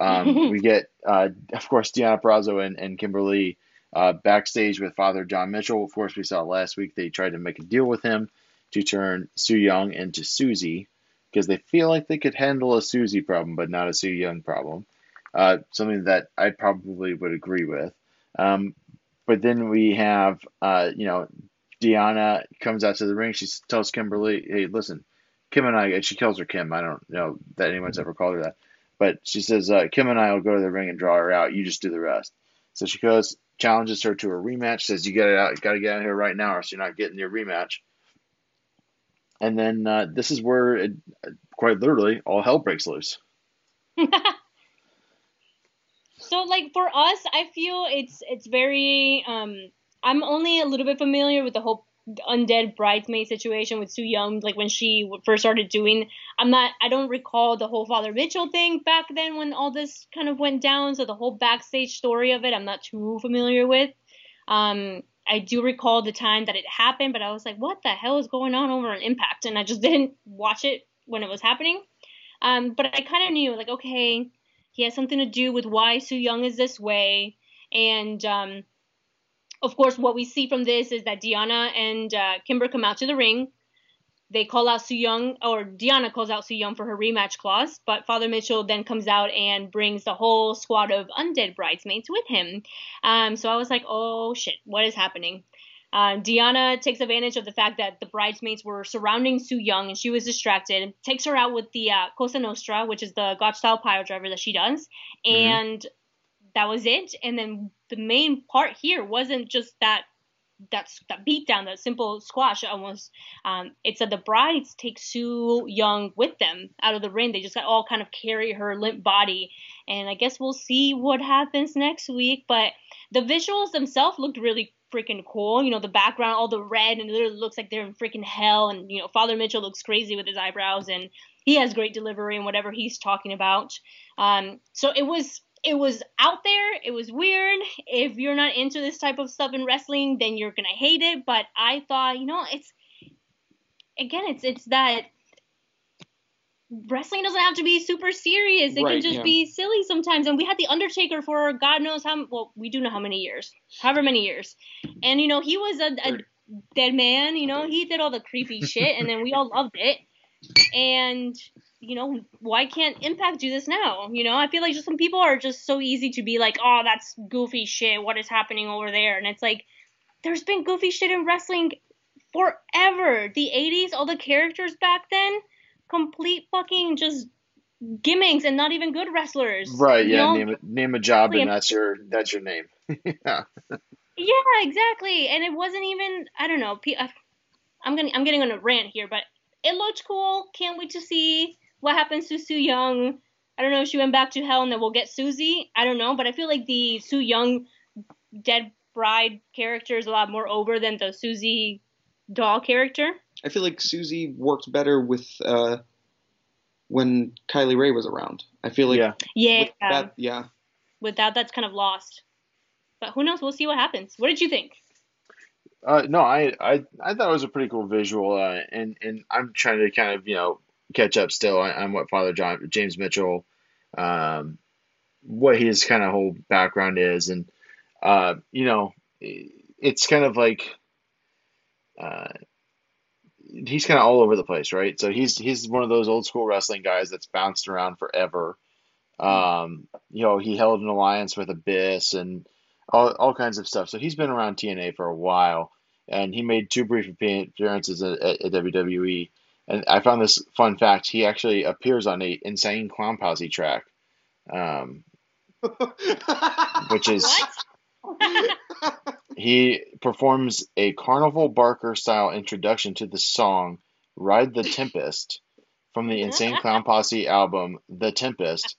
Um, we get, uh, of course, Deonna Purrazzo and, and Kimber Lee uh, backstage with Father John Mitchell. Of course, we saw last week they tried to make a deal with him to turn Su Yung into Susie because they feel like they could handle a Susie problem, but not a Su Yung problem. Uh, something that I probably would agree with. Um, but then we have, uh, you know, Deonna comes out to the ring. She tells Kimber Lee, "Hey, listen, Kim and I." She calls her Kim. I don't know that anyone's ever called her that, but she says, uh, "Kim and I will go to the ring and draw her out. You just do the rest." So she goes, challenges her to a rematch. Says, "You get it out. You got to get out here right now, or else you're not getting your rematch." And then uh, this is where, it, quite literally, all hell breaks loose. so like for us, I feel it's it's very um I'm only a little bit familiar with the whole undead bridesmaid situation with Su Yung, like when she first started doing. I'm not. I don't recall the whole Father Mitchell thing back then when all this kind of went down. So the whole backstage story of it, I'm not too familiar with. Um, I do recall the time that it happened, but I was like, what the hell is going on over on Impact? And I just didn't watch it when it was happening. Um, but I kind of knew, like, okay, he has something to do with why Su Yung is this way. And um, of course, what we see from this is that Deonna and uh, Kimber come out to the ring. They call out Su Yung, or Deonna calls out Su Yung for her rematch clause, but Father Mitchell then comes out and brings the whole squad of undead bridesmaids with him. Um, so I was like, oh shit, what is happening? Uh, Deonna takes advantage of the fact that the bridesmaids were surrounding Su Yung and she was distracted, takes her out with the uh, Cosa Nostra, which is the Gotch style pile driver that she does, mm-hmm. and that was it. And then the main part here wasn't just that that beat down, that simple squash almost. Um, it's that the brides take Su Yung with them out of the ring. They just got all kind of carry her limp body, and I guess we'll see what happens next week. But the visuals themselves looked really freaking cool. You know, the background, all the red, and it literally looks like they're in freaking hell. And you know, Father Mitchell looks crazy with his eyebrows, and he has great delivery and whatever he's talking about. Um, so it was it was out there. It was weird. If you're not into this type of stuff in wrestling, then you're gonna hate it. But I thought, you know, it's again, it's it's that wrestling doesn't have to be super serious. It right, can just yeah. be silly sometimes. And we had the Undertaker for God knows how well we do know how many years, however many years. And you know, he was a, a dead man. You know, he did all the creepy shit, and then we all loved it. And you know, why can't Impact do this now? You know, I feel like just some people are just so easy to be like, oh, that's goofy shit. What is happening over there? And it's like, there's been goofy shit in wrestling forever. The 80s, all the characters back then, complete fucking just gimmicks and not even good wrestlers. Right. Yeah. Know? Name a, name a job and that's your that's your name. yeah. Yeah. Exactly. And it wasn't even. I don't know. Uh, I'm gonna I'm getting on a rant here, but it looked cool. Can't wait to see what happens to Su Yung. I don't know if she went back to hell and then we'll get Susie. I don't know, but I feel like the Su Yung dead bride character is a lot more over than the Susie doll character. I feel like Susie worked better with uh, when Kylie Rae was around. I feel like yeah, yeah, that, yeah. Without that's kind of lost. But who knows? We'll see what happens. What did you think? Uh, no, I, I I thought it was a pretty cool visual, uh, and and I'm trying to kind of you know catch up still on, on what Father John James Mitchell, um, what his kind of whole background is, and uh, you know, it's kind of like uh, he's kind of all over the place, right? So he's he's one of those old school wrestling guys that's bounced around forever. Um, you know, he held an alliance with Abyss and all, all kinds of stuff. So he's been around TNA for a while, and he made two brief appearances at, at, at WWE. And I found this fun fact. He actually appears on a insane clown posse track, um, which is he performs a Carnival Barker style introduction to the song "Ride the Tempest" from the Insane Clown Posse album "The Tempest,"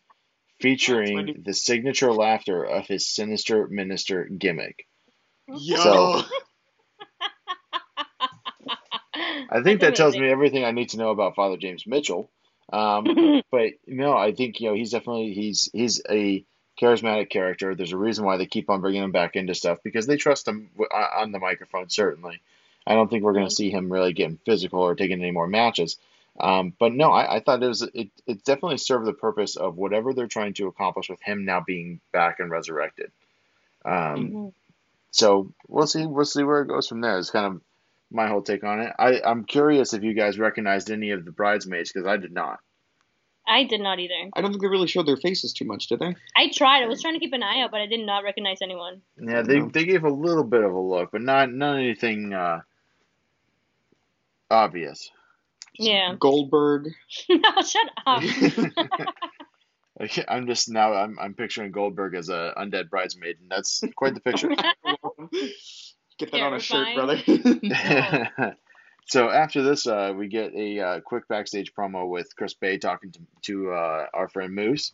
featuring the signature laughter of his sinister minister gimmick. Yo. So, I think that tells me everything I need to know about Father James Mitchell. Um, but no, I think you know he's definitely he's he's a charismatic character. There's a reason why they keep on bringing him back into stuff because they trust him on the microphone. Certainly, I don't think we're going to see him really getting physical or taking any more matches. Um, but no, I, I thought it was it, it definitely served the purpose of whatever they're trying to accomplish with him now being back and resurrected. Um, Mm-hmm. so we'll see we'll see where it goes from there. It's kind of my whole take on it. I, I'm curious if you guys recognized any of the bridesmaids because I did not. I did not either. I don't think they really showed their faces too much, did they? I tried. I was trying to keep an eye out, but I did not recognize anyone. Yeah, they, No. they gave a little bit of a look, but not not anything uh, obvious. Yeah. Goldberg. no, shut up. I'm just now I'm I'm picturing Goldberg as a undead bridesmaid, and that's quite the picture. Get that on a shirt, Terrifying. brother. so after this, uh, we get a uh, quick backstage promo with Chris Bey talking to to uh, our friend Moose.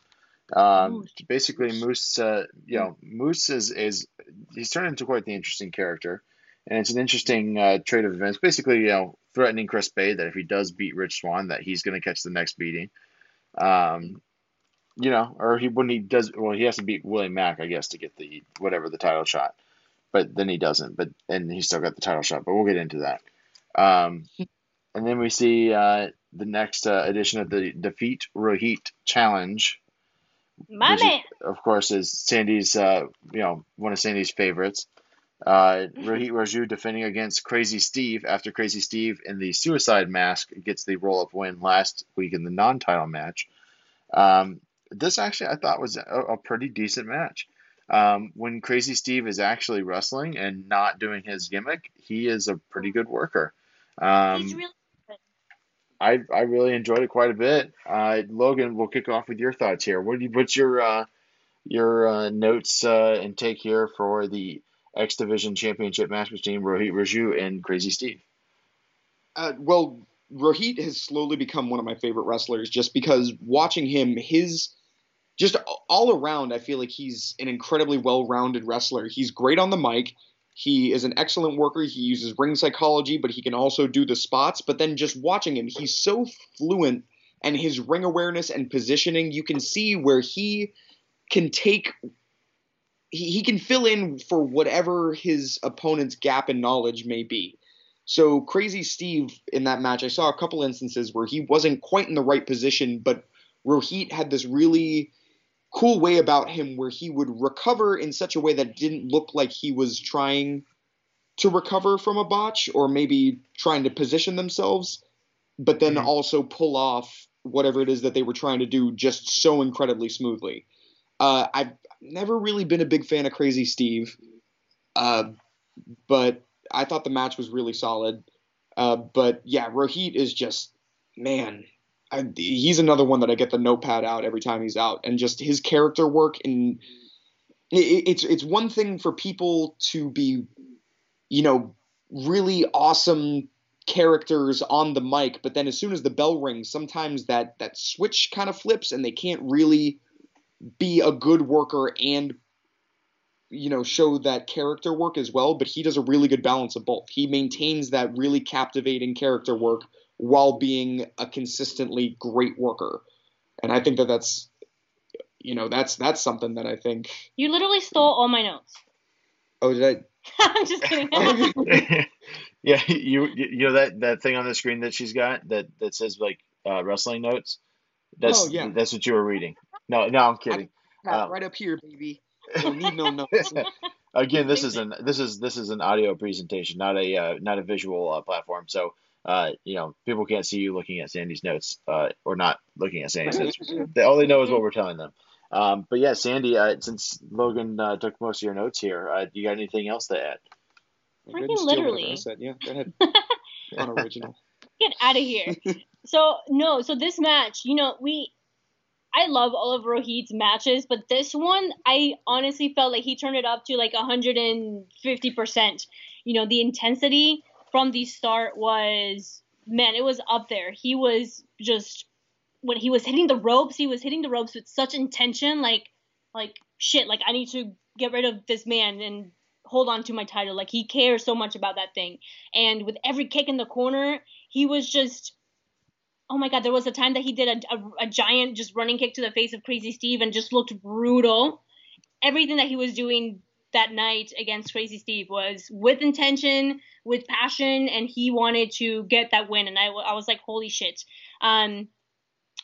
Um, Moose. basically, Moose, uh, you know, Moose is is he's turned into quite the interesting character, and it's an interesting uh, trade of events. Basically, you know, threatening Chris Bey that if he does beat Rich Swann, that he's going to catch the next beating. Um, you know, or he when he does, well, he has to beat Willie Mack, I guess, to get the whatever the title shot. But then he doesn't. But and he still got the title shot. But we'll get into that. Um, and then we see uh, the next uh, edition of the Defeat Rohit Challenge, My man. of course, is Sandy's, uh, you know, one of Sandy's favorites. Uh, Rohit Raju defending against Crazy Steve after Crazy Steve in the Suicide Mask gets the roll up win last week in the non title match. Um, this actually, I thought, was a, a pretty decent match. Um, when Crazy Steve is actually wrestling and not doing his gimmick, he is a pretty good worker. Um, He's really I I really enjoyed it quite a bit. Uh, Logan, we'll kick off with your thoughts here. What do you, what's your uh, your uh, notes uh, and take here for the X Division Championship match between Rohit Raju and Crazy Steve? Uh, well, Rohit has slowly become one of my favorite wrestlers just because watching him, his just all around, I feel like he's an incredibly well rounded wrestler. He's great on the mic. He is an excellent worker. He uses ring psychology, but he can also do the spots. But then just watching him, he's so fluent and his ring awareness and positioning, you can see where he can take he, he can fill in for whatever his opponent's gap in knowledge may be. So crazy Steve in that match, I saw a couple instances where he wasn't quite in the right position, but Rohit had this really cool way about him where he would recover in such a way that didn't look like he was trying to recover from a botch or maybe trying to position themselves, but then Mhm. also pull off whatever it is that they were trying to do just so incredibly smoothly. Uh, I've never really been a big fan of Crazy Steve, uh, but I thought the match was really solid. Uh, but yeah, Rohit is just man. I, he's another one that I get the notepad out every time he's out, and just his character work. And it, it's it's one thing for people to be, you know, really awesome characters on the mic, but then as soon as the bell rings, sometimes that that switch kind of flips, and they can't really be a good worker and you know show that character work as well but he does a really good balance of both he maintains that really captivating character work while being a consistently great worker and i think that that's you know that's that's something that i think You literally stole all my notes. oh did i I'm just kidding. yeah, you you know that that thing on the screen that she's got that that says like uh, wrestling notes. That's Oh, yeah. that's what you were reading. No, no, I'm kidding. Um, right up here baby don't need no notes Again, this is an this is this is an audio presentation, not a uh, not a visual uh, platform. So uh, you know, people can't see you looking at Sandy's notes uh, or not looking at Sandy's notes. They, all they know is what we're telling them. Um, but yeah, Sandy, uh, since Logan uh, took most of your notes here, uh, you got anything else to add? Go Freaking and steal whatever literally. I said. yeah go ahead unoriginal Get out of here. so no, so this match, you know, we I love all of Rohit's matches, but this one I honestly felt like he turned it up to like 150%. You know, the intensity from the start was man, it was up there. He was just when he was hitting the ropes, he was hitting the ropes with such intention like like shit, like I need to get rid of this man and hold on to my title. Like he cares so much about that thing. And with every kick in the corner, he was just oh my god there was a time that he did a, a, a giant just running kick to the face of crazy steve and just looked brutal everything that he was doing that night against Crazy Steve was with intention, with passion, and he wanted to get that win. And I, I was like, holy shit. Um,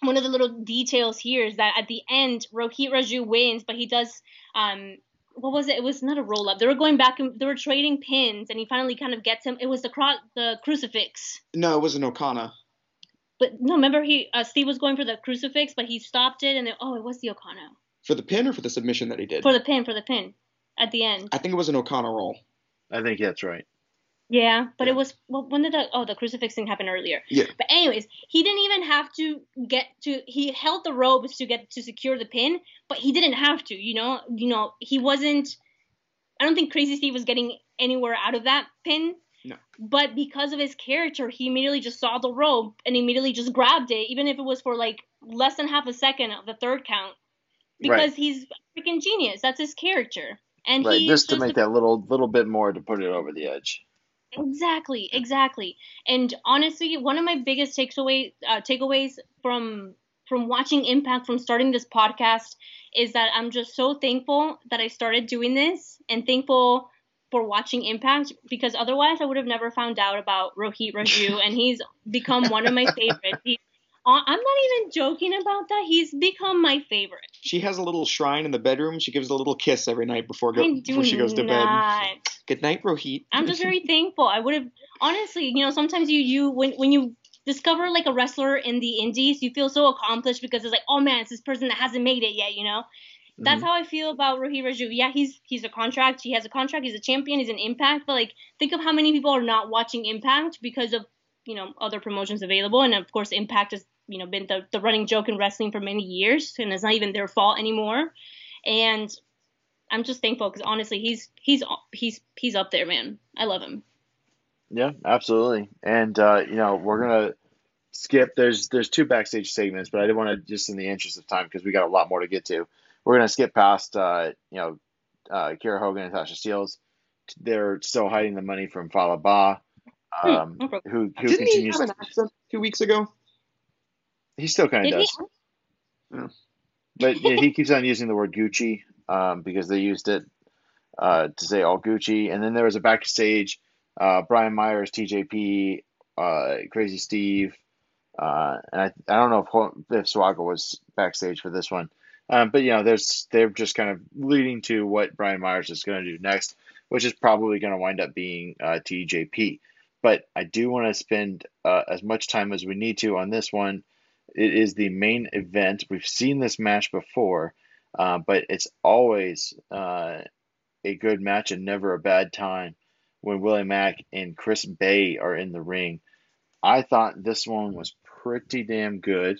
one of the little details here is that at the end, Rohit Raju wins, but he does um, what was it? It was not a roll up. They were going back and they were trading pins, and he finally kind of gets him. It was the cro- the crucifix. No, it was an O'Connor. But no, remember he uh, Steve was going for the crucifix, but he stopped it, and then, oh, it was the O'Connor For the pin or for the submission that he did? for the pin for the pin at the end. I think it was an O'Connor roll. I think that's right. Yeah, but Yeah. it was well, when did the oh the crucifix thing happen earlier? Yeah. But anyways, he didn't even have to get to. He held the ropes to get to secure the pin, but he didn't have to. You know, you know, he wasn't. I don't think Crazy Steve was getting anywhere out of that pin. No. But because of his character, he immediately just saw the rope and immediately just grabbed it, even if it was for like less than half a second of the third count, because Right. he's a freaking genius. That's his character, and Right, he just to make that little little bit more to put it over the edge. Exactly, exactly. And honestly, one of my biggest takeaway uh, takeaways from from watching Impact from starting this podcast is that I'm just so thankful that I started doing this and thankful for watching Impact because otherwise I would have never found out about Rohit Raju and he's become one of my favorites. He, uh, I'm not even joking about that. He's become my favorite. She has a little shrine in the bedroom. She gives a little kiss every night before go, before she goes to bed. not. Good night, Rohit. I'm just very thankful. I would have honestly, you know, sometimes you you when when you discover like a wrestler in the indies, you feel so accomplished because it's like, oh man, it's this person that hasn't made it yet, you know. That's how I feel about Rohit Raju. Yeah, he's he's a contract. He has a contract. He's a champion. He's an Impact. But like, think of how many people are not watching Impact because of you know other promotions available, and of course, Impact has you know been the the running joke in wrestling for many years, and it's not even their fault anymore. And I'm just thankful because honestly, he's he's he's he's up there, man. I love him. Yeah, absolutely. And uh, you know, we're gonna skip. There's there's two backstage segments, but I didn't want to just in the interest of time because we got a lot more to get to. We're gonna skip past uh, you know uh, Kiera Hogan and Tasha Steelz. They're still hiding the money from Fallah Bahh, Hmm, um, no who who Didn't he continues. have an accent two weeks ago? he still kind of Did he? does, but yeah, he keeps on using the word Gucci um, because they used it uh, to say all Gucci. And then there was a backstage. Uh, Brian Myers, TJP, uh, Crazy Steve, uh, and I, I don't know if, if Swoggle was backstage for this one, um, but you know, there's they're just kind of leading to what Brian Myers is going to do next, which is probably going to wind up being uh, TJP. But I do want to spend uh, as much time as we need to on this one. It is the main event. We've seen this match before, uh, but it's always uh, a good match and never a bad time when Willie Mack and Chris Bey are in the ring. I thought this one was pretty damn good.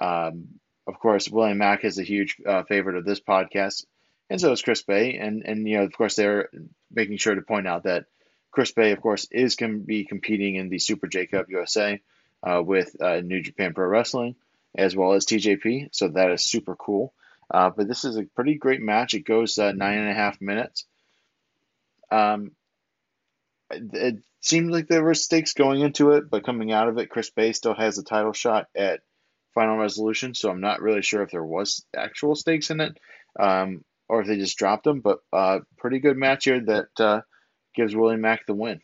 Um, of course, William Mack is a huge uh, favorite of this podcast, and so is Chris Bey. And and you know, of course, they're making sure to point out that Chris Bey, of course, is going to be competing in the Super J Cup USA uh, with uh, New Japan Pro Wrestling as well as TJP. So that is super cool. Uh, but this is a pretty great match. It goes uh, nine and a half minutes. Um, it, it seemed like there were stakes going into it, but coming out of it, Chris Bey still has a title shot at Final Resolution. So I'm not really sure if there was actual stakes in it um, or if they just dropped them. But uh, pretty good match here that uh, gives Willie Mack the win.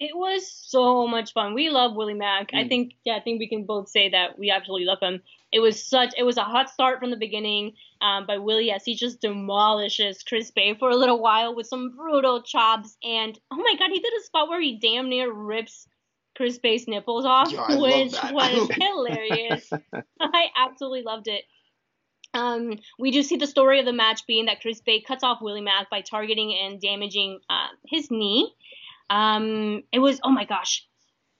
It was so much fun. We love Willie Mack. I Mm. think yeah, I think we can both say that we absolutely love him. It was such it was a hot start from the beginning um, by Willie as he just demolishes Chris Bey for a little while with some brutal chops and oh my god, he did a spot where he damn near rips Chris Bey's nipples off, which was hilarious. I absolutely loved it. Um, we do see the story of the match being that Chris Bey cuts off Willie Mack by targeting and damaging uh, his knee. Um, it was oh my gosh,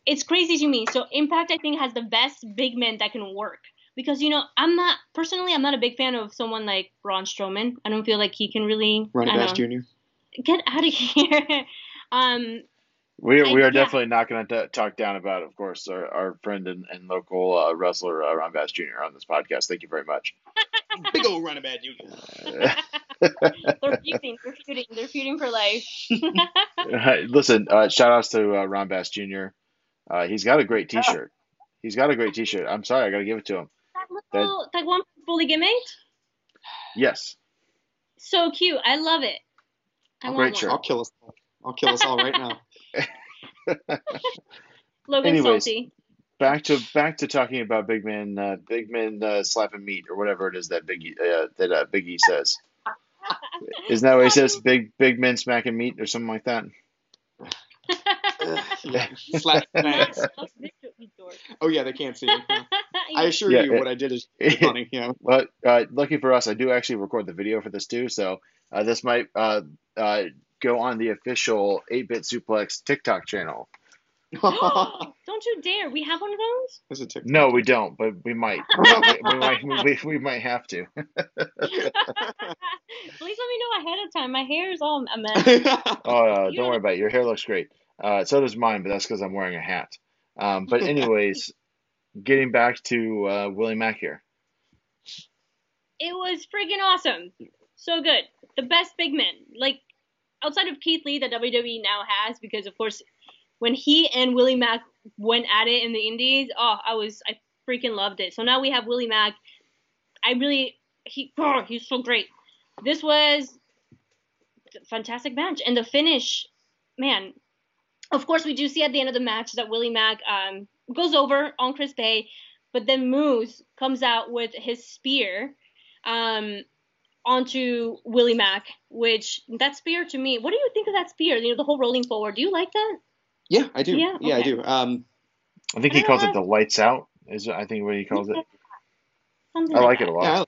it's crazy to me. So Impact I think has the best big men that can work because you know I'm not personally I'm not a big fan of someone like Braun Strowman. I don't feel like he can really don't Bass Jr. get out of here. um, We, I- we are yeah. definitely not going to talk down about, of course, our, our friend and, and local uh, wrestler, uh, Ron Bass Jr. on this podcast. Thank you very much. Big old Ronnie Bass Jr. they're feuding, they're feuding, they're feuding for life. Listen, uh, shout outs to uh, Ron Bass Jr. Uh, he's got a great t shirt. He's got a great t shirt. I'm sorry, I got to give it to him. that little that one fully gimmicked. Yes. So cute. I love it. I Great want shirt. one. I'll kill us. All. I'll kill us all right now. Logan Anyways. Salty. back to back to talking about big man, uh, big man uh, slapping meat or whatever it is that Biggie uh, that uh, Biggie says. Isn't that what he says? Big big men smacking meat or something like that. Slap Matt, oh, Victor, you dork. Oh yeah, they can't see it. I assure Yeah, you, it- what I did is funny. Yeah. Well, uh, lucky for us, I do actually record the video for this too, so uh, this might uh, uh, go on the official 8-Bit Suplex TikTok channel. Don't you dare. We have one of those? There's a TikTok. No, we don't, but we might. we, we might we, we might have to. Please let me know ahead of time. My hair is all a mess. Oh, uh, don't worry about it. Your hair looks great. Uh, so does mine, but that's because I'm wearing a hat. Um, but anyways, getting back to uh, Willie Mack here. it was freaking awesome. So good. The best big men. Like outside of Keith Lee that WWE now has, because of course when he and Willie Mack went at it in the indies, oh I was I freaking loved it. So now we have Willie Mack. I really he oh, he's so great. This was fantastic match. And the finish, man, of course we do see at the end of the match that Willie Mack um, goes over on Chris Bey, but then Moose comes out with his spear um, onto Willie Mack, which that spear to me, what do you think of that spear? You know, the whole rolling forward. Do you like that? Yeah, I do. Yeah? Yeah, I do. Um, I think he I calls it the lights out. Is I think what he calls it. Something I like that. it a lot. yeah,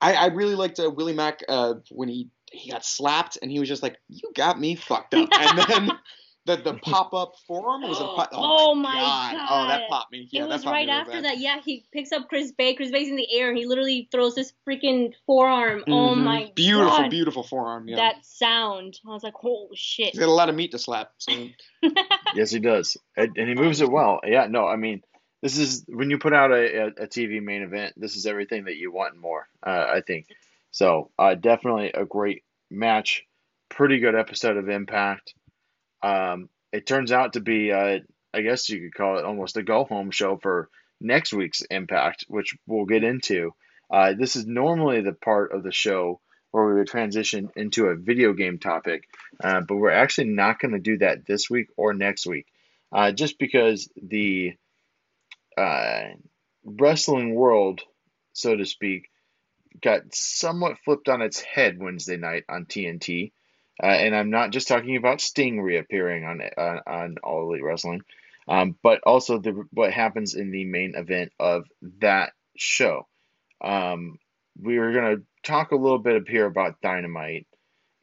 I, I really liked uh, Willie Mack uh, when he he got slapped and he was just like, "You got me fucked up," and then the the pop up forearm was a pop- Oh my God. Oh, that popped me. Yeah, it was right me after bad. that. Yeah, he picks up Chris Bey. Chris Bey's in the air, and he literally throws this freaking forearm. Oh Mhm. my beautiful, god, beautiful forearm. Yeah, that sound! I was like, holy shit. he's got a lot of meat to slap. So. Yes, he does, and, and he moves it well. Yeah, no, I mean, this is when you put out a, a, a TV main event. This is everything that you want and more. Uh, I think so. Uh, definitely a great match. Pretty good episode of Impact. Um, it turns out to be, uh, I guess you could call it almost a go home show for next week's Impact, which we'll get into. Uh, this is normally the part of the show where we would transition into a video game topic, uh, but we're actually not going to do that this week or next week, uh, just because the uh, wrestling world, so to speak, got somewhat flipped on its head Wednesday night on TNT. Uh, and I'm not just talking about Sting reappearing on on, on All Elite Wrestling, um, but also the what happens in the main event of that show. Um, we were going to talk a little bit up here about Dynamite,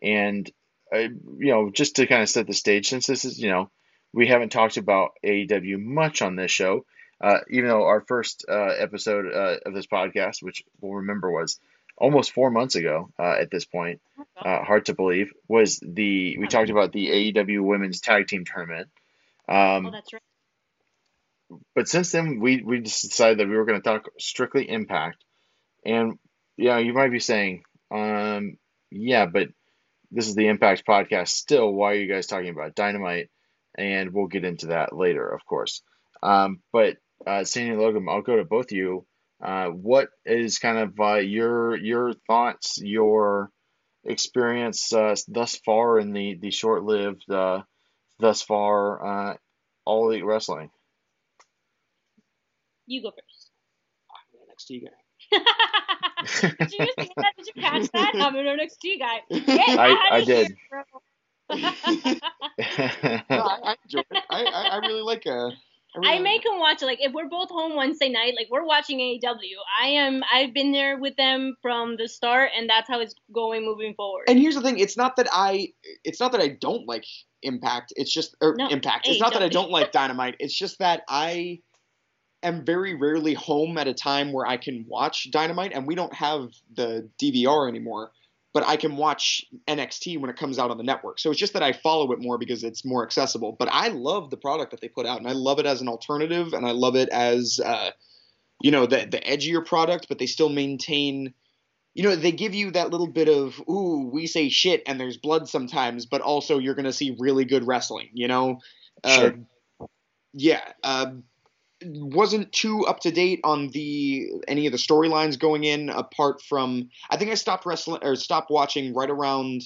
and uh, you know, just to kind of set the stage, since this is you know, we haven't talked about AEW much on this show. Uh, even though our first uh, episode uh, of this podcast, which we'll remember was almost four months ago uh, at this point, uh, hard to believe, was the we talked about the AEW Women's Tag Team Tournament. Um, oh, that's right. but since then, we we just decided that we were going to talk strictly Impact, and yeah, you might be saying, um, yeah, but this is the Impact podcast. Still, why are you guys talking about Dynamite? And we'll get into that later, of course. Um, but uh, Sandy and Logan, I'll go to both of you. Uh, what is kind of uh, your your thoughts, your experience uh, thus far in the the short lived uh, thus far uh, All Elite Wrestling? You go first. I'm an NXT guy. did you see that? Did you catch that? I'm an NXT guy. Get I- I did. bro. No, I, I enjoy it. I, I, I really like uh I, really I make him watch it. Like if we're both home Wednesday night, like we're watching AEW. I am. I've been there with them from the start, and that's how it's going moving forward. And here's the thing: it's not that I, it's not that I don't like Impact. It's just or No, Impact. It's not that I don't like Dynamite. It's just that I am very rarely home at a time where I can watch Dynamite, and we don't have the DVR anymore. But I can watch NXT when it comes out on the network. So it's just that I follow it more because it's more accessible. But I love the product that they put out, and I love it as an alternative, and I love it as, uh, you know, the the edgier product. But they still maintain you know, they give you that little bit of, ooh, we say shit and there's blood sometimes, but also you're going to see really good wrestling, you know? Sure. Uh, yeah. Um, wasn't too up to date on the any of the storylines going in apart from I think I stopped wrestling or stopped watching right around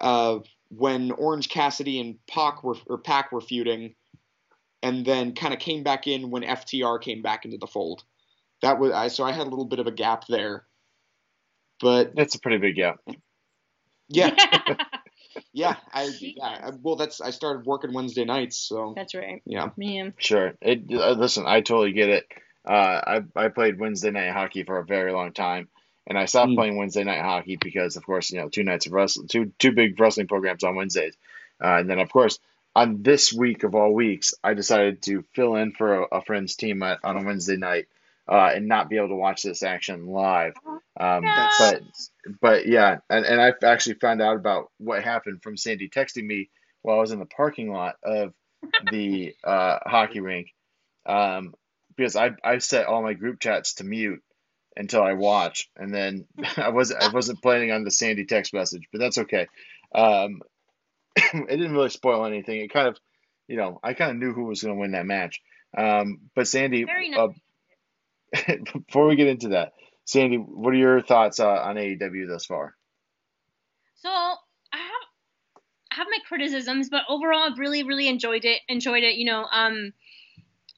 uh, when Orange Cassidy and Pac were or Pac were feuding, and then kind of came back in when FTR came back into the fold. That was I so I had a little bit of a gap there, but That's a pretty big gap. yeah, yeah, I yeah well that's I started working Wednesday nights, so That's right. yeah. Man. Sure. It uh, listen, I totally get it. Uh, I I played Wednesday night hockey for a very long time, and I stopped Mm. playing Wednesday night hockey because, of course, you know, two nights of wrestling, two two big wrestling programs on Wednesdays, uh, and then of course on this week of all weeks, I decided to fill in for a, a friend's team at, on a Wednesday night, uh, and not be able to watch this action live. Um, That's- but but yeah, and, and I actually found out about what happened from Sandy texting me while I was in the parking lot of the uh, hockey rink, um, because I I set all my group chats to mute until I watch, and then I wasn't I wasn't planning on the Sandy text message, but that's okay. Um, it didn't really spoil anything. It kind of, you know, I kind of knew who was going to win that match. Um, but Sandy, Very nice. uh, before we get into that, Sandy, what are your thoughts uh, on AEW thus far? So I have I have my criticisms, but overall I've really really enjoyed it. Enjoyed it. You know, um,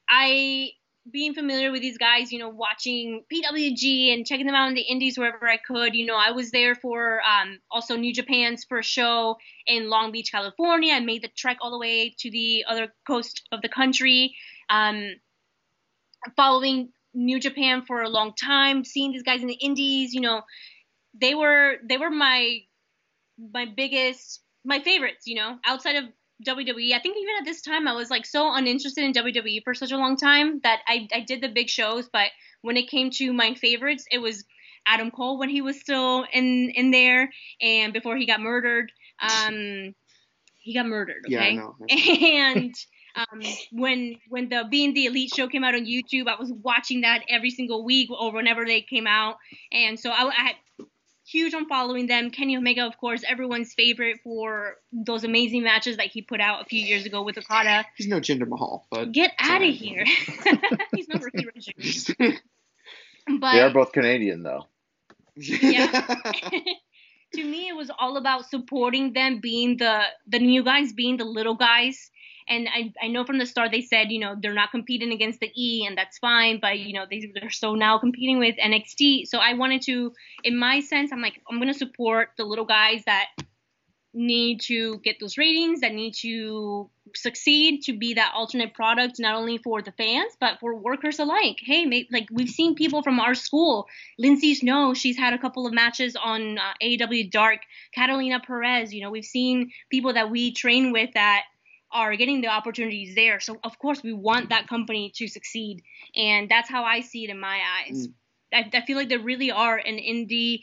I being familiar with these guys, you know, watching PWG and checking them out in the indies wherever I could. You know, I was there for um, also New Japan's first show in Long Beach, California. I made the trek all the way to the other coast of the country. Um, following New Japan for a long time, seeing these guys in the indies, you know, they were they were my my biggest my favorites, you know, outside of WWE. I think even at this time I was like so uninterested in WWE for such a long time that I I did the big shows, but when it came to my favorites, it was Adam Cole when he was still in in there and before he got murdered. Um he got murdered, Yeah, I okay? know. and um, when when the being the elite show came out on YouTube, I was watching that every single week or whenever they came out, and so I, I had huge on following them. Kenny Omega, of course, everyone's favorite for those amazing matches that he put out a few years ago with Okada. He's no Jinder Mahal, but Get out of here! He's not Ricky Rogers. But They are both Canadian, though. Yeah. to me it was all about supporting them being the the new guys being the little guys and I, I know from the start they said you know they're not competing against the E and that's fine but you know they, they're so now competing with NXT so I wanted to in my sense I'm like I'm gonna support the little guys that need to get those ratings that need to succeed to be that alternate product not only for the fans but for workers alike. Hey may, like we've seen people from our school. Lindsay Snow, she's had a couple of matches on uh, AEW Dark. Catalina Perez, you know, we've seen people that we train with that are getting the opportunities there. So of course we want that company to succeed, and that's how I see it in my eyes. I, I feel like they really are an indie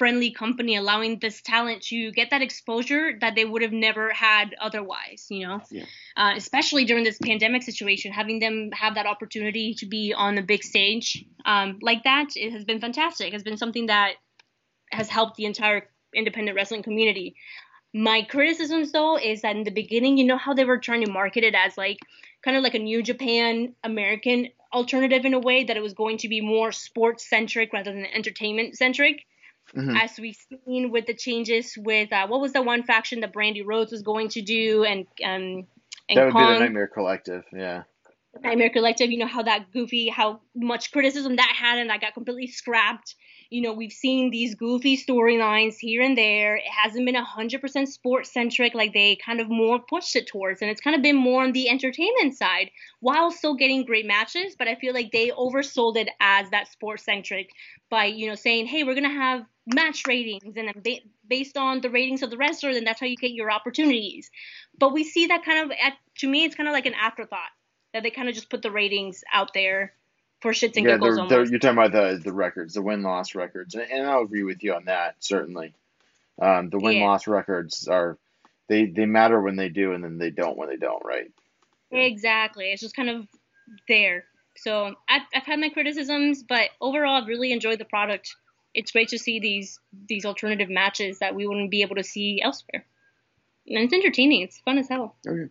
friendly company allowing this talent to get that exposure that they would have never had otherwise you know Yeah. uh, especially during this pandemic situation having them have that opportunity to be on the big stage um, like that it has been fantastic it has been something that has helped the entire independent wrestling community my criticisms though is that in the beginning you know how they were trying to market it as like kind of like a new japan american alternative in a way that it was going to be more sports centric rather than entertainment centric Mhm. as we've seen with the changes with uh, what was the one faction that Brandi Rhodes was going to do and um and That would be the Nightmare Collective. Yeah. Nightmare Collective, you know how that goofy, how much criticism that had, and that got completely scrapped. You know, we've seen these goofy storylines here and there. It hasn't been hundred percent sports centric like they kind of more pushed it towards, and it's kind of been more on the entertainment side, while still getting great matches. But I feel like they oversold it as that sports centric by you know saying, hey, we're gonna have match ratings, and then ba- based on the ratings of the wrestler, then that's how you get your opportunities. But we see that kind of, at, to me, it's kind of like an afterthought that they kind of just put the ratings out there for shits and yeah, giggles they're, they're, you're talking about the, the records, the win loss records, and, and I'll agree with you on that certainly. Um, the win Yeah. loss records are they they matter when they do, and then they don't when they don't, right? Exactly. It's just kind of there. So I've, I've had my criticisms, but overall, I've really enjoyed the product. It's great to see these these alternative matches that we wouldn't be able to see elsewhere. And it's entertaining. It's fun as hell. Okay.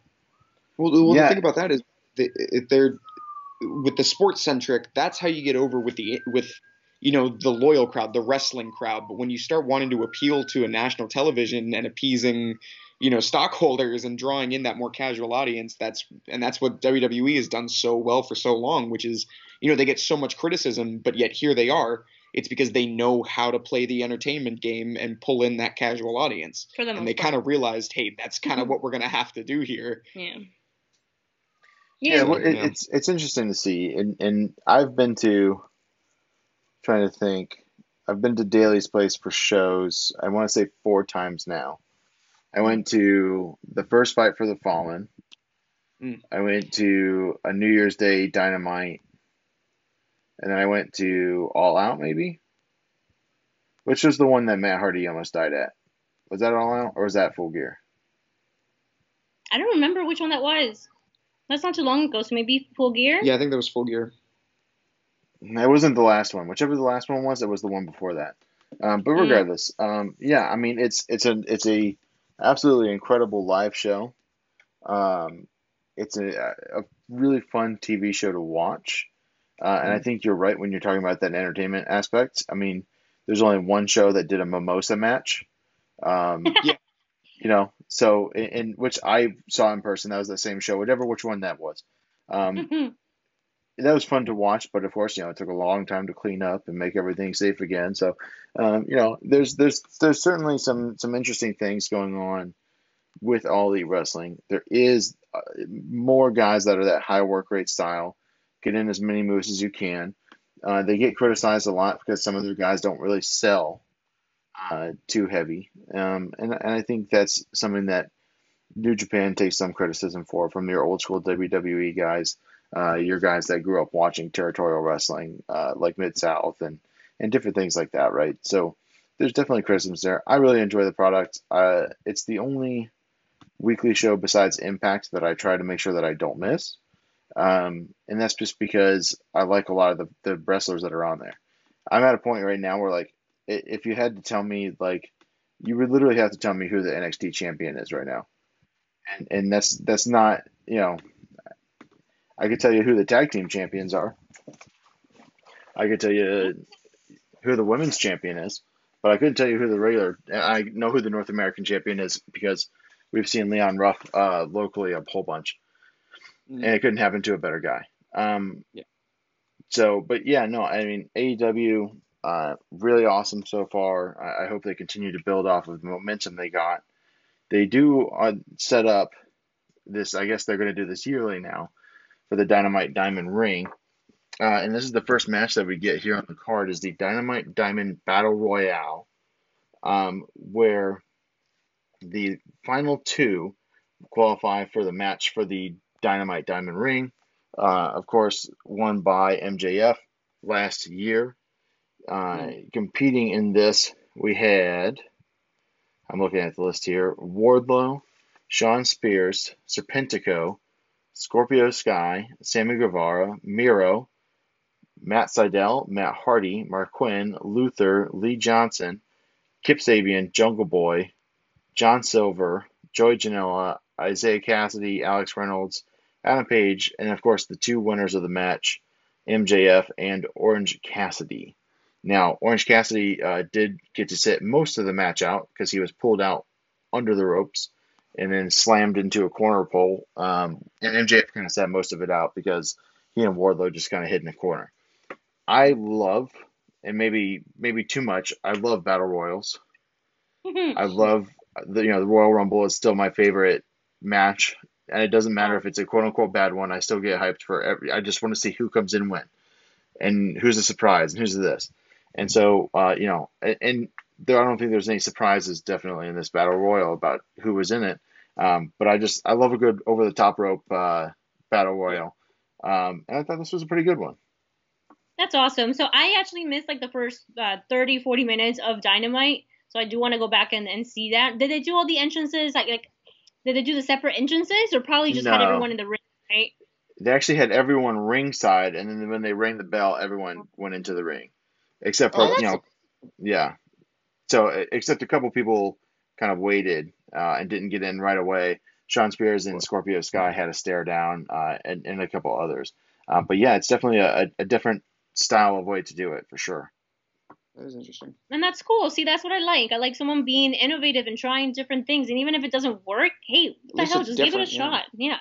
Well, the, well, Yeah. the thing about that is they, if they're with the sports centric, that's how you get over with the with you know the loyal crowd, the wrestling crowd. But when you start wanting to appeal to a national television and appeasing, you know, stockholders and drawing in that more casual audience, that's and that's what WWE has done so well for so long, which is you know they get so much criticism, but yet here they are. It's because they know how to play the entertainment game and pull in that casual audience. For the and they kind of realized, hey, that's kind of mm-hmm. what we're gonna have to do here. Yeah. Yeah, well, it, Yeah. it's it's interesting to see, and and I've been to, trying to think, I've been to Daly's Place for shows. I want to say four times now. I went to the first fight for the Fallen. Mm. I went to a New Year's Day Dynamite, and then I went to All Out, maybe. Which was the one that Matt Hardy almost died at? Was that All Out or was that Full Gear? I don't remember which one that was. That's not too long ago, so maybe Full Gear. Yeah, I think that was full gear. That wasn't the last one. Whichever the last one was, it was the one before that. Um, but Mm. regardless, um, yeah, I mean, it's it's a it's a absolutely incredible live show. Um, it's a, a really fun TV show to watch, uh, and I think you're right when you're talking about that entertainment aspect. I mean, there's only one show that did a mimosa match. Um, Yeah. You know, so in, which I saw in person, that was the same show, whatever which one that was. Um, that was fun to watch, but of course, you know, it took a long time to clean up and make everything safe again. So, um, you know, there's there's there's certainly some some interesting things going on with all elite wrestling. There is uh, more guys that are that high work rate style. Get in as many moves as you can. Uh, they get criticized a lot because some of their guys don't really sell uh, too heavy, um, and and I think that's something that New Japan takes some criticism for from your old school WWE guys uh, your guys that grew up watching territorial wrestling, uh, like Mid South and and different things like that, right? So there's definitely criticisms there. I really enjoy the product. Uh, it's the only weekly show besides Impact that I try to make sure that I don't miss, um, and that's just because I like a lot of the the wrestlers that are on there. I'm at a point right now where like if you had to tell me like you would literally have to tell me who the NXT champion is right now, and and that's that's not you know I could tell you who the tag team champions are. I could tell you who the women's champion is, but I couldn't tell you who the regular. I know who the North American champion is because we've seen Leon Ruff uh, locally a whole bunch, Mm. and it couldn't happen to a better guy. Um, Yeah. So, but yeah, no, I mean AEW, uh, really awesome so far. I, I hope they continue to build off of the momentum they got. They do uh, set up this. I guess they're going to do this yearly now for the Dynamite Diamond Ring. Uh, and this is the first match that we get here on the card is the Dynamite Diamond Battle Royale, um, where the final two qualify for the match for the Dynamite Diamond Ring. Uh, of course, won by MJF last year. Uh, competing in this, we had, I'm looking at the list here, Wardlow, Shawn Spears, Serpentico, Scorpio Sky, Sammy Guevara, Miro, Matt Sydal, Matt Hardy, Marq Quen, Luther, Lee Johnson, Kip Sabian, Jungle Boy, John Silver, Joey Janela, Isiah Kassidy, Alex Reynolds, Adam Page, and of course the two winners of the match, MJF and Orange Cassidy. Now, Orange Cassidy uh, did get to sit most of the match out because he was pulled out under the ropes and then slammed into a corner pole. Um, and MJF kind of sat most of it out because he and Wardlow just kind of hid in a corner. I love, and maybe maybe too much. I love battle royals. I love the you know the Royal Rumble is still my favorite match, and it doesn't matter if it's a quote unquote bad one. I still get hyped for every. I just want to see who comes in when, and who's a surprise and who's this, and so uh, you know, and, there I don't think there's any surprises definitely in this battle royal about who was in it. Um, but I just I love a good over the top rope uh, battle royal, um, and I thought this was a pretty good one. That's awesome. So I actually missed like the first uh, 30, 40 minutes of Dynamite. So I do want to go back and, and see that. Did they do all the entrances? Like, like, did they do the separate entrances or probably just had everyone in the ring, right? They actually had everyone ringside, and then when they rang the bell, everyone went into the ring, except for Oh, you know, yeah. So except a couple people kind of waited uh, and didn't get in right away. Shawn Spears and Scorpio Sky had a stare down, uh, and, and a couple others. Uh, but yeah, it's definitely a, a different style of way to do it for sure. That is interesting. And that's cool. See, that's what I like. I like someone being innovative and trying different things. And even if it doesn't work, hey, what the hell? Just give it a different, yeah. shot. Yeah.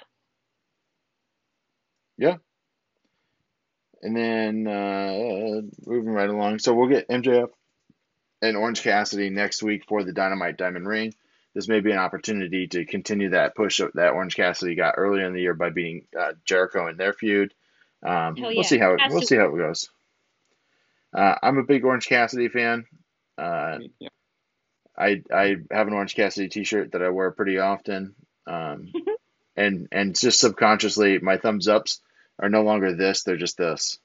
And then uh, moving right along, so we'll get MJF and Orange Cassidy next week for the Dynamite Diamond Ring. This may be an opportunity to continue that push that Orange Cassidy got earlier in the year by beating uh, Jericho in their feud. Um, Hell We'll see how it, we'll see how it goes. Uh, I'm a big Orange Cassidy fan. Uh, I yeah. I I have an Orange Cassidy T-shirt that I wear pretty often, um, and and just subconsciously my thumbs ups are no longer this; they're just this.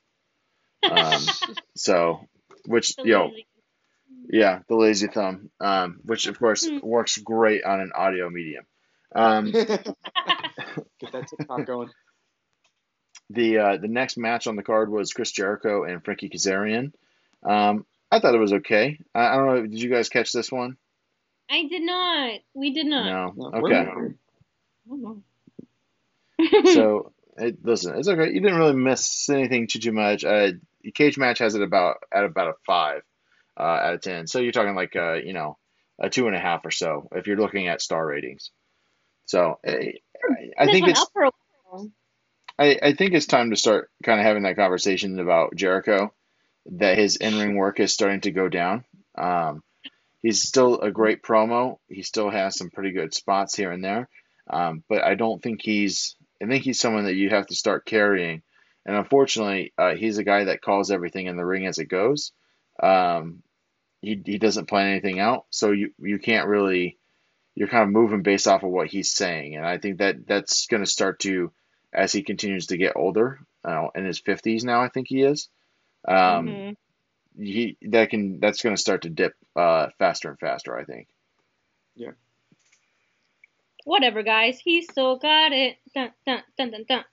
Um, so, which So you know, lazy. yeah, the lazy thumb, um, which of course Hmm. works great on an audio medium. Um, Get that TikTok going. the uh, the next match on the card was Chris Jericho and Frankie Kazarian. Um, I thought it was okay. I, I don't know. Did you guys catch this one? I did not. We did not. No. No, Okay. not. I don't know. So it, listen, it's okay. You didn't really miss anything too too much. Uh, Cagematch has it about at about a five uh, out of ten. So you're talking like uh, you know a two and a half or so if you're looking at star ratings. So eh, I, I think it's for a while. I, I think it's time to start kind of having that conversation about Jericho, that his in ring work is starting to go down. Um, he's still a great promo. He still has some pretty good spots here and there, um, but I don't think he's. I think he's someone that you have to start carrying. And unfortunately, uh, he's a guy that calls everything in the ring as it goes. Um, he he doesn't plan anything out, so you you can't really. You're kind of moving based off of what he's saying, and I think that that's going to start to as he continues to get older, uh, in his fifties now, I think he is. Um, Mhm. he that can that's going to start to dip uh, faster and faster. I think. Whatever, guys. He still got it. Dun, dun, dun, dun, dun.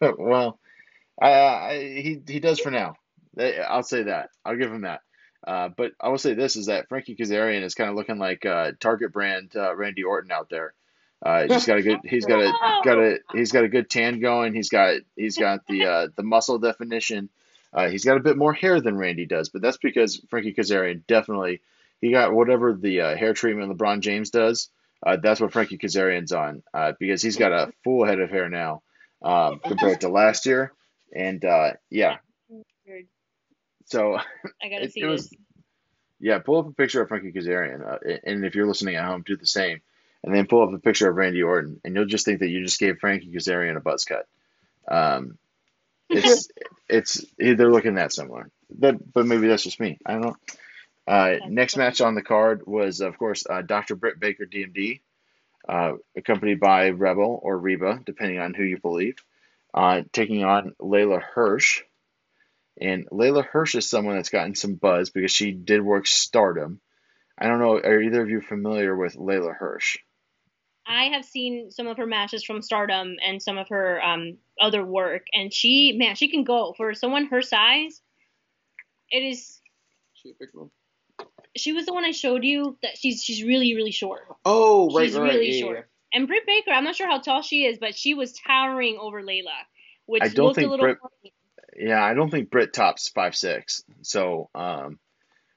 well, he he does for now. I'll say that. I'll give him that. Uh, but I will say this is that Frankie Kazarian is kind of looking like uh, Target brand uh, Randy Orton out there. Uh, he's got a good. He's got a got a. He's got a good tan going. He's got he's got the uh, the muscle definition. Uh, he's got a bit more hair than Randy does, but that's because Frankie Kazarian definitely he got whatever the uh, hair treatment LeBron James does. Uh, that's what Frankie Kazarian's on uh, because he's got a full head of hair now um, compared to last year. And uh, yeah, Weird. so I gotta see it was- this. yeah, pull up a picture of Frankie Kazarian, uh, and if you're listening at home, do the same. And then pull up a picture of Randy Orton, and you'll just think that you just gave Frankie Kazarian a buzz cut. Um, it's it's they're looking that similar, but but maybe that's just me. I don't know. Uh, next match on the card was, of course, uh, Dr. Britt Baker, DMD, uh, accompanied by Rebel or Reba, depending on who you believe, uh, taking on Leyla Hirsch. And Leyla Hirsch is someone that's gotten some buzz because she did work Stardom. I don't know, are either of you familiar with Leyla Hirsch? I have seen some of her matches from Stardom and some of her um, other work, and she, man, she can go for someone her size. It is. She a big one. She was the one I showed you that she's she's really really short. Oh, right, She's right, really yeah, short. And Britt Baker, I'm not sure how tall she is, but she was towering over Leyla, which I don't looked a think little. Britt- Yeah, I don't think Britt tops five six. So, um,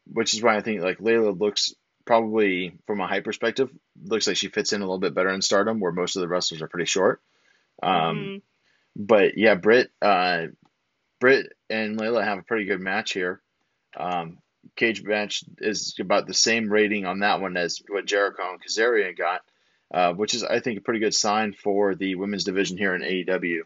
which is why I think like Leyla looks probably from a height perspective looks like she fits in a little bit better in Stardom, where most of the wrestlers are pretty short. Um, Mhm. but yeah, Britt, uh, Britt and Leyla have a pretty good match here. Um, Cagematch is about the same rating on that one as what Jericho and Kazarian got, uh, which is I think a pretty good sign for the women's division here in AEW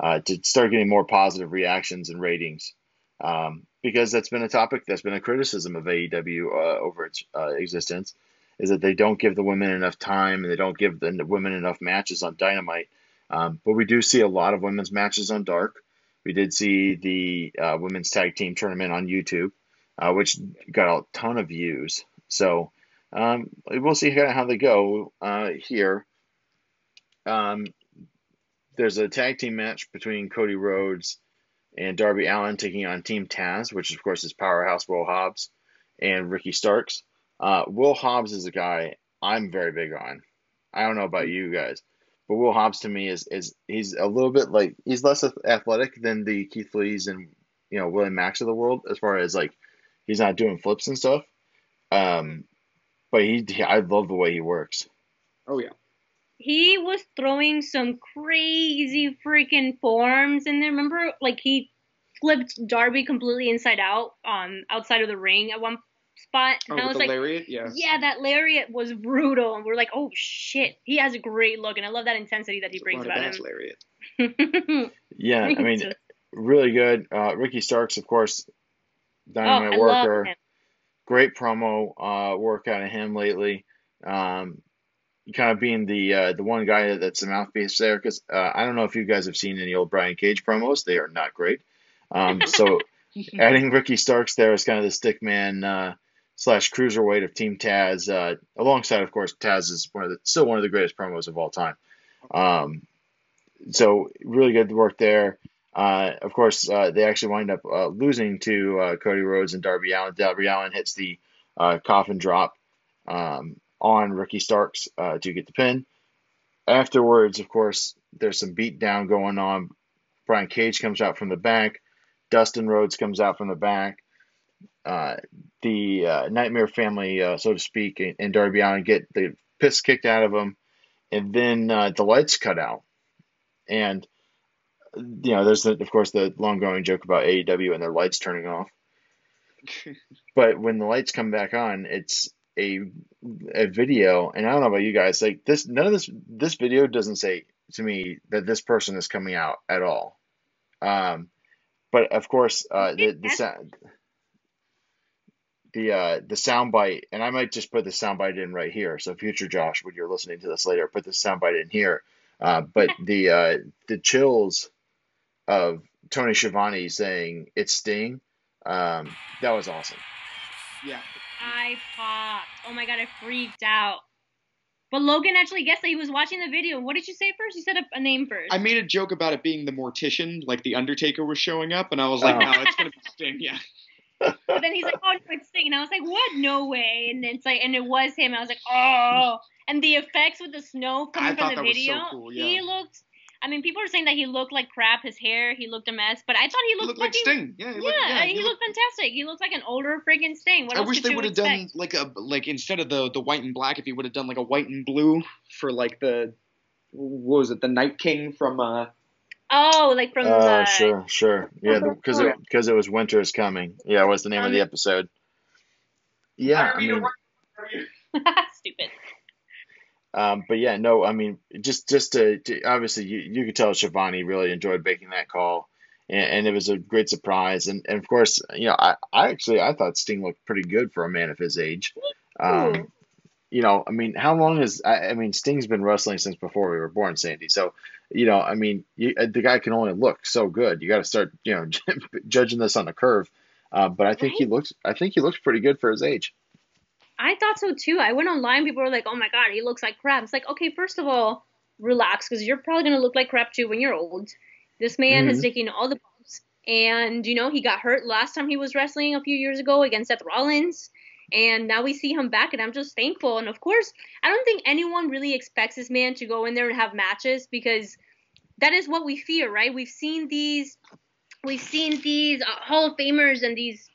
uh, to start getting more positive reactions and ratings. Um, because that's been a topic that's been a criticism of AEW uh, over its uh, existence, is that they don't give the women enough time and they don't give the women enough matches on Dynamite. Um, but we do see a lot of women's matches on Dark. We did see the uh, women's tag team tournament on YouTube, uh, which got a ton of views. So um, we'll see how they go uh, here. Um, there's a tag team match between Cody Rhodes and Darby Allin taking on Team Taz, which of course is Powerhouse Will Hobbs and Ricky Starks. Uh, Will Hobbs is a guy I'm very big on. I don't know about you guys, but Will Hobbs to me is is he's a little bit like he's less athletic than the Keith Lees and you know Willie Mack of the world as far as like he's not doing flips and stuff. Um, but he, I love the way he works. Oh yeah. He was throwing some crazy freaking forms in there. Remember, like he flipped Darby completely inside out, um, outside of the ring at one spot. And oh, I was like, lariat? Yeah. Yeah, that lariat was brutal. And we're like, oh shit, he has a great look, and I love that intensity that he brings about him. Lariat. yeah, I mean, really good. Uh, Ricky Starks, of course, dynamite oh, worker. Great promo uh, work out of him lately. Um, kind of being the uh, the one guy that's the mouthpiece there because uh, I don't know if you guys have seen any old Brian Cage promos. They are not great. Um, so adding Ricky Starks there is kind of the stick man uh, slash cruiserweight of Team Taz, uh, alongside of course Taz is one of the still one of the greatest promos of all time. Um, so really good work there. Uh, of course, uh, they actually wind up uh, losing to uh, Cody Rhodes and Darby Allin. Darby Allin hits the uh, coffin drop um, on Ricky Starks to get the pin. Afterwards, of course, there's some beatdown going on. Brian Cage comes out from the back. Dustin Rhodes comes out from the back. the Nightmare Family, so to speak, and, and, Darby Allin get the piss kicked out of them, and then the lights cut out. And you know, there's the, of course the long going joke about AEW and their lights turning off. but when the lights come back on, it's a a video, and I don't know about you guys, like this. None of this this video doesn't say to me that this person is coming out at all. Um, but of course, uh, the the sound. The uh the soundbite, and I might just put the soundbite in right here. So future Josh, when you're listening to this later, put the soundbite in here. Uh, but the uh, the chills of Tony Schiavone saying it's Sting, um, that was awesome. Yeah. I popped. Oh my god, I freaked out. But Logan actually guessed that he was watching the video. What did you say first? You said a, a name first. I made a joke about it being the mortician, like the Undertaker was showing up, and I was like, oh. no, it's gonna be Sting, yeah. but then he's like, oh, no, it's Sting, and I was like, what? No way. And it's like, and it was him. I was like, oh. And the effects with the snow coming from the video, so cool, yeah. he looked I mean, people are saying that he looked like crap. His hair, he looked a mess. But I thought he looked, he looked like Sting. Yeah, he looked, yeah, yeah, he, he looked, looked, fantastic. He looked like an older friggin' Sting. What I wish they would have done like a like instead of the the white and black, if he would have done like a white and blue for like the what was it, the Night King from uh. Oh, like from. Oh, uh, sure, sure. Yeah, because it because it was winter is coming. Yeah, what's the name um, of the um, episode? Yeah, I mean. Stupid. Um, but yeah, no, I mean, just just to, to obviously you, you could tell Schiavone really enjoyed making that call, and, and, it was a great surprise. And, and of course, you know, I, I actually I thought Sting looked pretty good for a man of his age. Um, you know, I mean, how long has I, I mean Sting's been wrestling since before we were born, Sandy. So, you know, I mean, you, uh, the guy can only look so good. You got to start, you know, judging this on the curve. Uh, but I think right? he looks, I think he looks pretty good for his age. I thought so too. I went online. People were like, "Oh my god, he looks like crap." It's like, okay, first of all, relax, because you're probably gonna look like crap too when you're old. This man mm-hmm. has taken all the bumps, and you know he got hurt last time he was wrestling a few years ago against Seth Rollins, and now we see him back, and I'm just thankful. And of course, I don't think anyone really expects this man to go in there and have matches because that is what we fear, right? We've seen these, we've seen these uh, Hall of Famers and these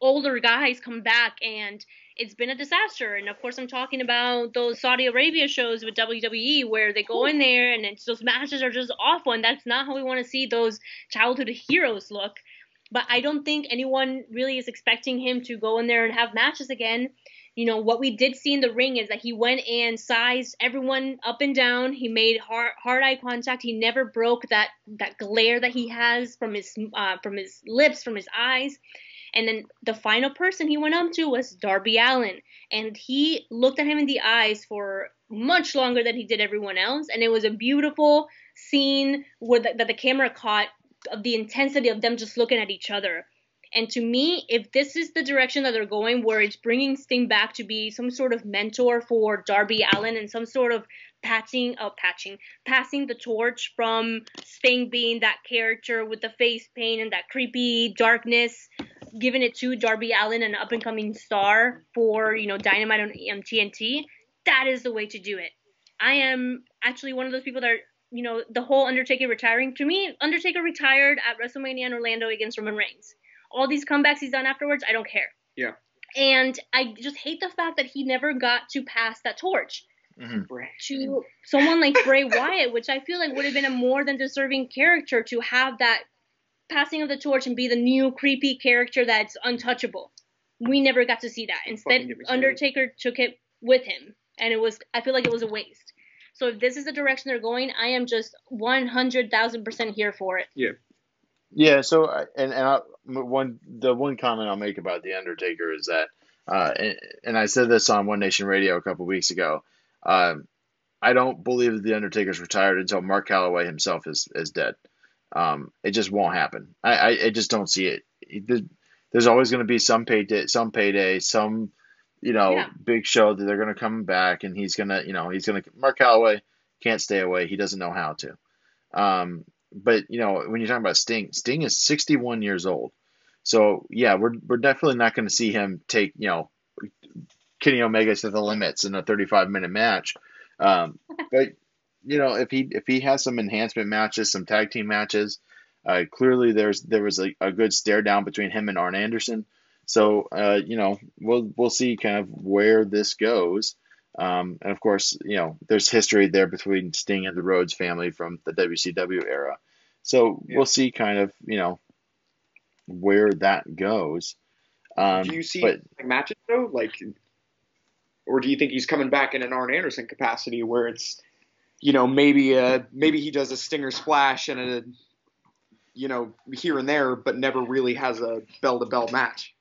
older guys come back and it's been a disaster. And of course, I'm talking about those Saudi Arabia shows with WWE where they go in there and those matches are just awful. And that's not how we want to see those childhood heroes look. But I don't think anyone really is expecting him to go in there and have matches again. You know, what we did see in the ring is that he went and sized everyone up and down. He made hard, hard eye contact. He never broke that, that glare that he has from his, uh, from his lips, from his eyes and then the final person he went up to was Darby Allin. And he looked at him in the eyes for much longer than he did everyone else. And it was a beautiful scene where the, that the camera caught of the intensity of them just looking at each other. And to me, if this is the direction that they're going, where it's bringing Sting back to be some sort of mentor for Darby Allin and some sort of patching, oh, patching, passing the torch from Sting being that character with the face paint and that creepy darkness given it to Darby Allin, an up and coming star for you know Dynamite on, TNT, that is the way to do it. I am actually one of those people that are, you know, the whole Undertaker retiring. To me, Undertaker retired at WrestleMania in Orlando against Roman Reigns. All these comebacks he's done afterwards, I don't care. Yeah. And I just hate the fact that he never got to pass that torch hmm to someone like Bray Wyatt, which I feel like would have been a more than deserving character to have that passing of the torch and be the new creepy character that's untouchable. We never got to see that. Instead, Fucking it. Undertaker took it with him, and it was I feel like it was a waste. So if this is the direction they're going, I am just one hundred thousand percent here for it. Yeah, yeah. So, I- and and I, one the one comment I'll make about the Undertaker is that, uh, and, and I said this on One Nation Radio a couple weeks ago. Um, I don't believe that the Undertaker's retired until Mark Calaway himself is is dead. Um, it just won't happen. I, I, I just don't see it. There's, there's always going to be some payday, some payday, some, you know, Yeah. big show that they're going to come back and he's going to, you know, he's going to, Mark Calaway can't stay away. He doesn't know how to. Um, but you know, when you're talking about Sting, Sting is 61 years old. So yeah, we're, we're definitely not going to see him take, you know, Kenny Omega to the limits in a 35 minute match. Um, but you know, if he if he has some enhancement matches, some tag team matches, uh, clearly there's there was a, a good stare down between him and Arn Anderson. So uh, you know, we'll we'll see kind of where this goes. Um, and of course, you know, there's history there between Sting and the Rhodes family from the WCW era. So Yeah. we'll see kind of, you know, where that goes. Um, do you see but like, matches though, like, or do you think he's coming back in an Arn Anderson capacity where it's, you know, maybe uh maybe he does a stinger splash and a, you know, here and there, but never really has a bell to bell match.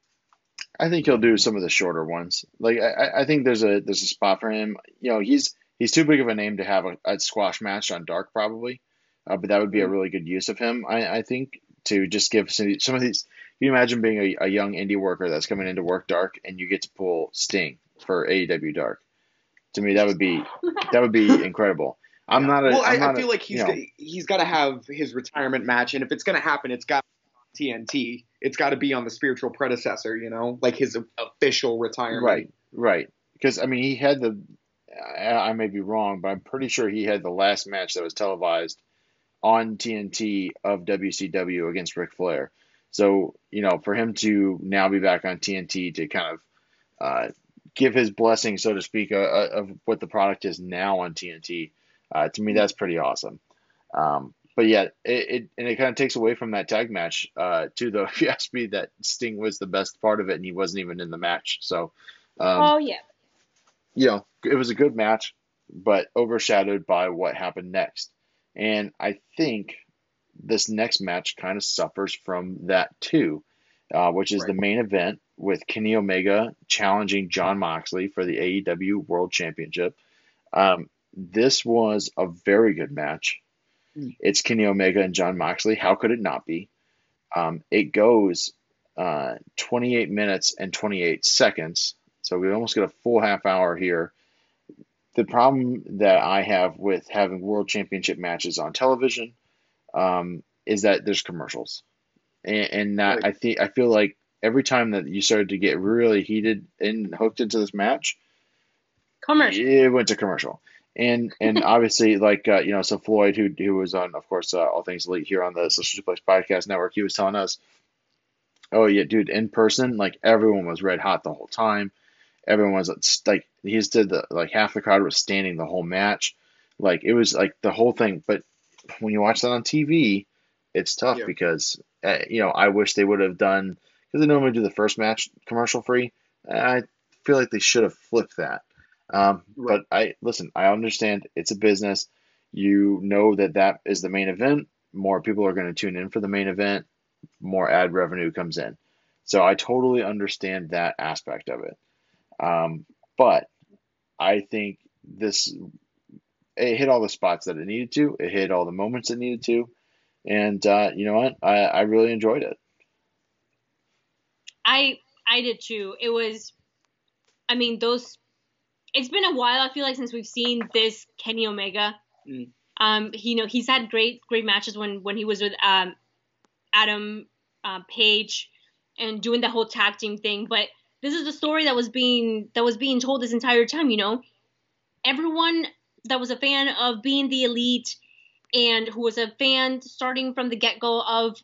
I think he'll do some of the shorter ones. Like I, I- I think there's a there's a spot for him. You know, he's he's too big of a name to have a, a squash match on Dark probably, uh, but that would be a really good use of him. I, I think to just give some, some of these. Can you imagine being a, a young indie worker that's coming into work Dark and you get to pull Sting for AEW Dark? To me, that would be that would be incredible. I'm not a. well, I'm I, I feel a- like he's you know, got, he's got to have his retirement match, and if it's going to happen, it's got TNT. It's got to be on the spiritual predecessor, you know, like his official retirement. Right, right. Because I mean, he had the. I, I may be wrong, but I'm pretty sure he had the last match that was televised on TNT of WCW against Ric Flair. So you know, for him to now be back on TNT to kind of uh, give his blessing, so to speak, uh, uh, of what the product is now on TNT, uh, to me that's pretty awesome. Um, but yeah, it, it and it kind of takes away from that tag match uh, too. Though, if you ask me, that Sting was the best part of it, and he wasn't even in the match. So. Um, oh yeah. you know, it was a good match, but overshadowed by what happened next. And I think this next match kind of suffers from that too, uh, which is the main event with Kenny Omega challenging Jon Moxley for the AEW World Championship. Um, this was a very good match. Mm. It's Kenny Omega and Jon Moxley. How could it not be? Um, it goes uh, 28 minutes and 28 seconds. So we almost get a full half hour here. The problem that I have with having world championship matches on television um, is that there's commercials, and, and that Right. I think I feel like every time that you started to get really heated and hooked into this match, Commercial. it went to commercial. And and obviously, like uh, you know, so Floyd, who who was on, of course, uh, All Things Elite here on the Social Suplex Podcast Network, he was telling us, oh yeah, dude, in person, like everyone was red hot the whole time. Everyone was like, he just did the like half the crowd was standing the whole match, like it was like the whole thing. But when you watch that on TV, it's tough Yeah. because uh, you know I wish they would have done because they normally do the first match commercial free. I feel like they should have flipped that. Um, Right. But I listen. I understand it's a business. You know that that is the main event. More people are going to tune in for the main event. More ad revenue comes in. So I totally understand that aspect of it. Um, but I think this it hit all the spots that it needed to. It hit all the moments it needed to, and uh, you know what? I, I really enjoyed it. I I did too. It was, I mean, those. It's been a while. I feel like since we've seen this Kenny Omega. Mm. Um, he, you know, he's had great great matches when when he was with um, Adam uh, Page and doing the whole tag team thing. But this is the story that was being that was being told this entire time. You know, everyone that was a fan of being the elite and who was a fan starting from the get go of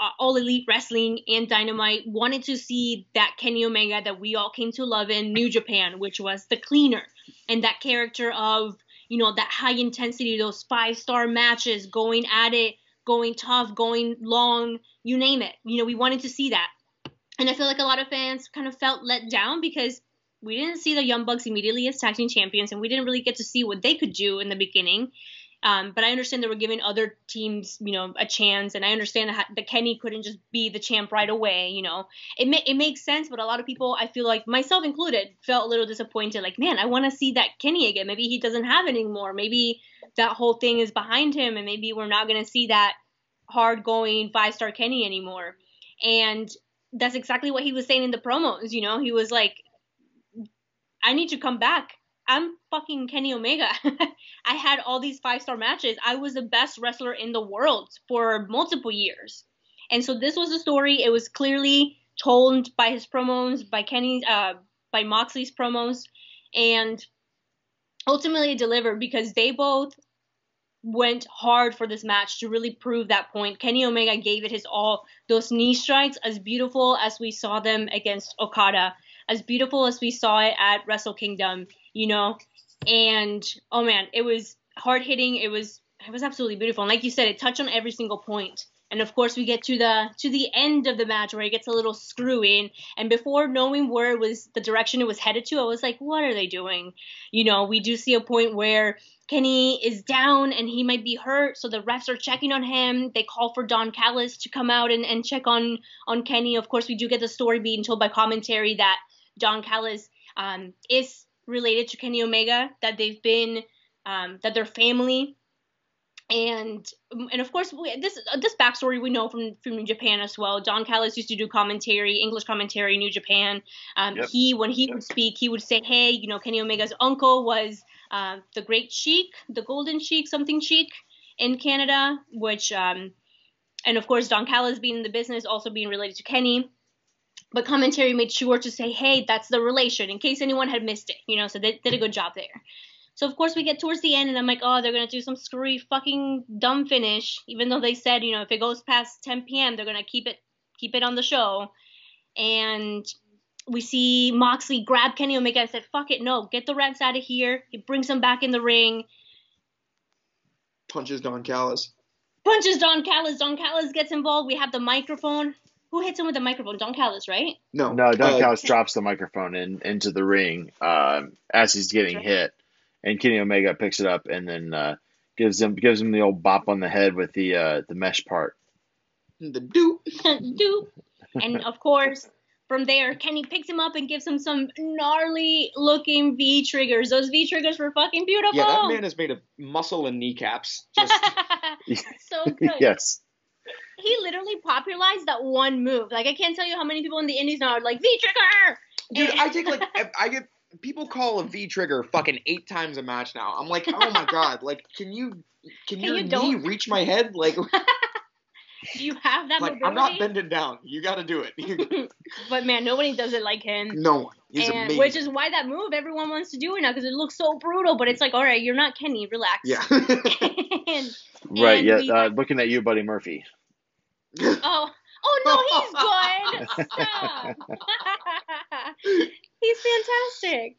uh, All Elite Wrestling and Dynamite, wanted to see that Kenny Omega that we all came to love in New Japan, which was the cleaner and that character of, you know, that high intensity, those five star matches, going at it, going tough, going long, you name it. You know, we wanted to see that. And I feel like a lot of fans kind of felt let down because we didn't see the Young Bucks immediately as tag team champions, and we didn't really get to see what they could do in the beginning. Um, but I understand they were giving other teams, you know, a chance, and I understand that, that Kenny couldn't just be the champ right away. You know, it ma- it makes sense, but a lot of people, I feel like myself included, felt a little disappointed. Like, man, I want to see that Kenny again. Maybe he doesn't have it anymore. Maybe that whole thing is behind him, and maybe we're not gonna see that hard going five star Kenny anymore. And that's exactly what he was saying in the promos. You know, he was like, I need to come back. I'm fucking Kenny Omega. I had all these five star matches. I was the best wrestler in the world for multiple years. And so this was a story. It was clearly told by his promos, by Kenny's, uh, by Moxley's promos, and ultimately delivered because they both went hard for this match to really prove that point. Kenny Omega gave it his all. Those knee strikes, as beautiful as we saw them against Okada, as beautiful as we saw it at Wrestle Kingdom, you know. And oh man, it was hard hitting. It was it was absolutely beautiful. And like you said, it touched on every single point. And of course, we get to the to the end of the match where it gets a little screw in. And before knowing where it was the direction it was headed to, I was like, what are they doing? You know, we do see a point where Kenny is down and he might be hurt, so the refs are checking on him. They call for Don Callis to come out and, and check on on Kenny. Of course, we do get the story being told by commentary that Don Callis um, is related to Kenny Omega, that they've been um, that their family and and of course we, this this backstory we know from from New Japan as well. Don Callis used to do commentary, English commentary, New Japan. Um, yep. He when he yep. would speak, he would say, "Hey, you know, Kenny Omega's uncle was uh, the Great Sheik, the Golden Sheik, something Sheik in Canada, which um, and of course Don Callis being in the business, also being related to Kenny." But commentary made sure to say, "Hey, that's the relation," in case anyone had missed it. You know, so they did a good job there. So of course we get towards the end and I'm like, oh, they're gonna do some screwy fucking dumb finish, even though they said, you know, if it goes past 10 p.m. they're gonna keep it keep it on the show. And we see Moxley grab Kenny Omega and said, fuck it, no, get the Reds out of here. He brings them back in the ring. Punches Don Callis. Punches Don Callis. Don Callis gets involved. We have the microphone. Who hits him with the microphone? Don Callis, right? No. No, Don uh, Callis drops the microphone in into the ring um, as he's getting hit and Kenny Omega picks it up and then uh, gives him gives him the old bop on the head with the uh, the mesh part. The do do, and of course from there Kenny picks him up and gives him some gnarly looking V triggers. Those V triggers were fucking beautiful. Yeah, that man is made of muscle and kneecaps. Just... so good. yes. He literally popularized that one move. Like I can't tell you how many people in the indies now are like V trigger. Dude, and- I take like I get people call a V trigger fucking eight times a match now. I'm like, oh my god, like, can you can, can your you knee don't... reach my head? Like, do you have that? Like, mobility? I'm not bending down. You got to do it. but man, nobody does it like him. No one. He's and, amazing. Which is why that move everyone wants to do it now because it looks so brutal. But it's like, all right, you're not Kenny. Relax. Yeah. and, right. And yeah. Uh, looking at you, Buddy Murphy. Oh. Oh no, he's good. Stop. he's fantastic.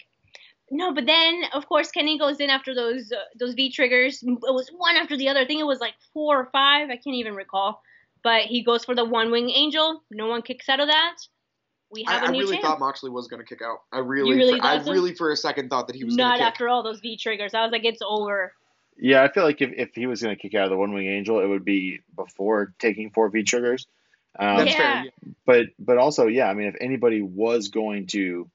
No, but then of course Kenny goes in after those uh, those V triggers. It was one after the other. I think it was like four or five. I can't even recall. But he goes for the one wing angel. No one kicks out of that. We have I, a new I really champ. thought Moxley was going to kick out. I really, really for, I so? really for a second thought that he was not after all those V triggers. I was like, it's over. Yeah, I feel like if, if he was going to kick out of the one wing angel, it would be before taking four V triggers. Um, That's yeah. fair. But but also, yeah, I mean, if anybody was going to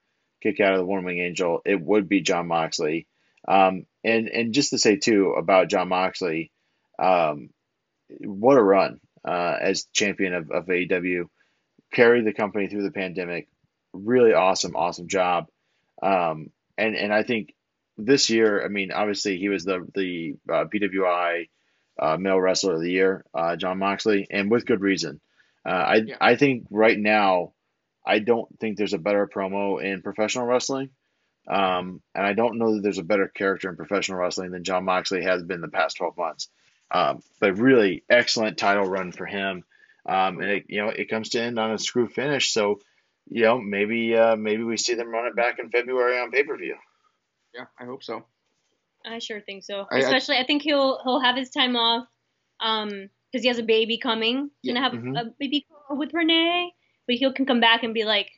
kick out of the One Wing Angel, it would be Jon Moxley. Um, and and just to say too about Jon Moxley, um, what a run uh, as champion of, of AEW, carried the company through the pandemic. Really awesome, awesome job. Um, and and I think this year, I mean, obviously he was the the uh, PWI uh, male wrestler of the year, uh, Jon Moxley, and with good reason. Uh, I yeah. I think right now, I don't think there's a better promo in professional wrestling Um, and I don't know that there's a better character in professional wrestling than Jon Moxley has been the past 12 months. Um, but really excellent title run for him. Um, and it, you know, it comes to end on a screw finish. So, you know, maybe, uh, maybe we see them run it back in February on pay per view. Yeah, I hope so. I sure think so. I- I- Especially, I, think he'll he'll have his time off, um, because he has a baby coming. He's Yeah. gonna have Mhm. a baby with Renee, but he can come back and be like,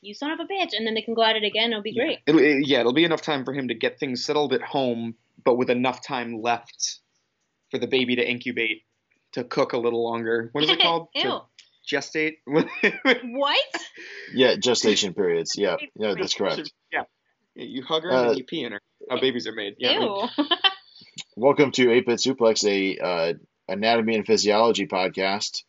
"You son of a bitch," and then they can go at it again. It'll be great. It'll, it- yeah, it'll be enough time for him to get things settled at home, but with enough time left for the baby to incubate, to cook a little longer. What is it called? Ew. To gestate. What? Yeah, gestation periods. Yeah, yeah, that's correct. yeah. You hug her and Uh, then you pee in her. How babies are made. Yeah. Ew. Welcome to 8 Bit Suplex, a uh, anatomy and physiology podcast.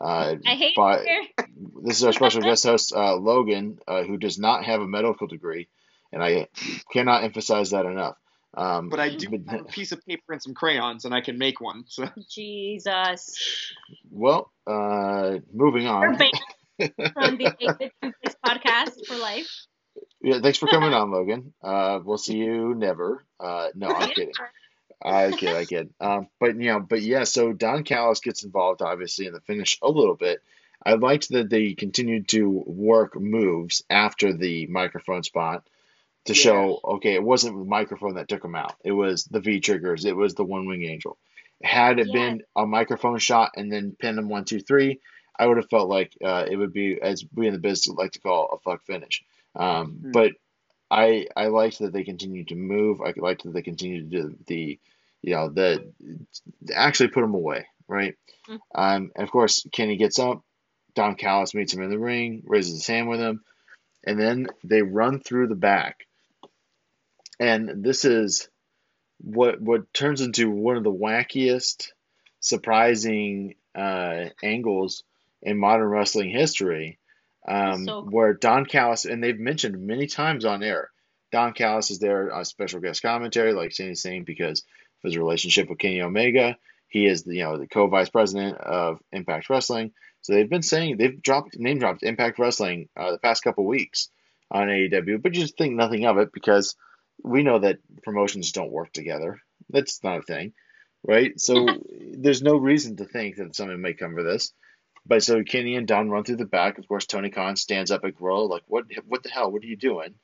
Uh, I hate by- here. this is our special guest host, uh, Logan, uh, who does not have a medical degree, and I cannot emphasize that enough. Um, But I do but- have a piece of paper and some crayons, and I can make one. So Jesus. well, uh, moving We're on. from the 8-Bit Suplex podcast for life. Yeah, thanks for coming on, Logan. Uh, we'll see you never. Uh, no, I'm kidding. I kid, I kid. Um, but you know, but yeah. So Don Callis gets involved, obviously, in the finish a little bit. I liked that they continued to work moves after the microphone spot to Yeah. show, okay, it wasn't the microphone that took him out. It was the V triggers. It was the one wing angel. Had it been a microphone shot and then pin him one, two, three, I would have felt like uh, it would be, as we in the business like to call, a fuck finish. Um, Hmm. But I I liked that they continued to move. I liked that they continued to do the, you know, the actually put him away, right? Mhm. Um, and of course, Kenny gets up. Don Callis meets him in the ring, raises his hand with him, and then they run through the back. And this is what what turns into one of the wackiest, surprising uh, angles in modern wrestling history, um, So cool. where Don Callis and they've mentioned many times on air. Don Callis is there on special guest commentary, like Sandy's saying, because of his relationship with Kenny Omega. He is the you know the co-vice president of Impact Wrestling. So they've been saying they've dropped name dropped Impact Wrestling uh, the past couple weeks on AEW, but you just think nothing of it because we know that promotions don't work together. That's not a thing, right? So there's no reason to think that something may come for this. But so Kenny and Don run through the back. Of course, Tony Khan stands up at Gorilla like, "What? What the hell? What are you doing?"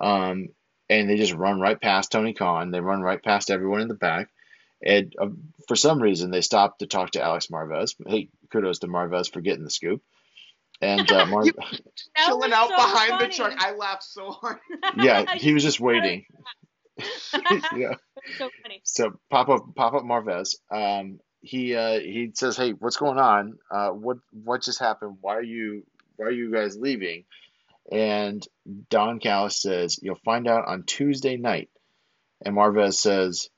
Um, and they just run right past Tony Khan. They run right past everyone in the back. And uh, for some reason, they stop to talk to Alex Marvez. Hey, kudos to Marvez for getting the scoop. And uh, Mar- chilling out so behind funny. the truck. I laughed so hard. yeah, he was just waiting. yeah. so funny. So pop up, pop up Marvez. Um, he uh, he says, "Hey, what's going on? Uh, what what just happened? Why are you why are you guys leaving?" And Don Callis says, "You'll find out on Tuesday night." And Marvez says,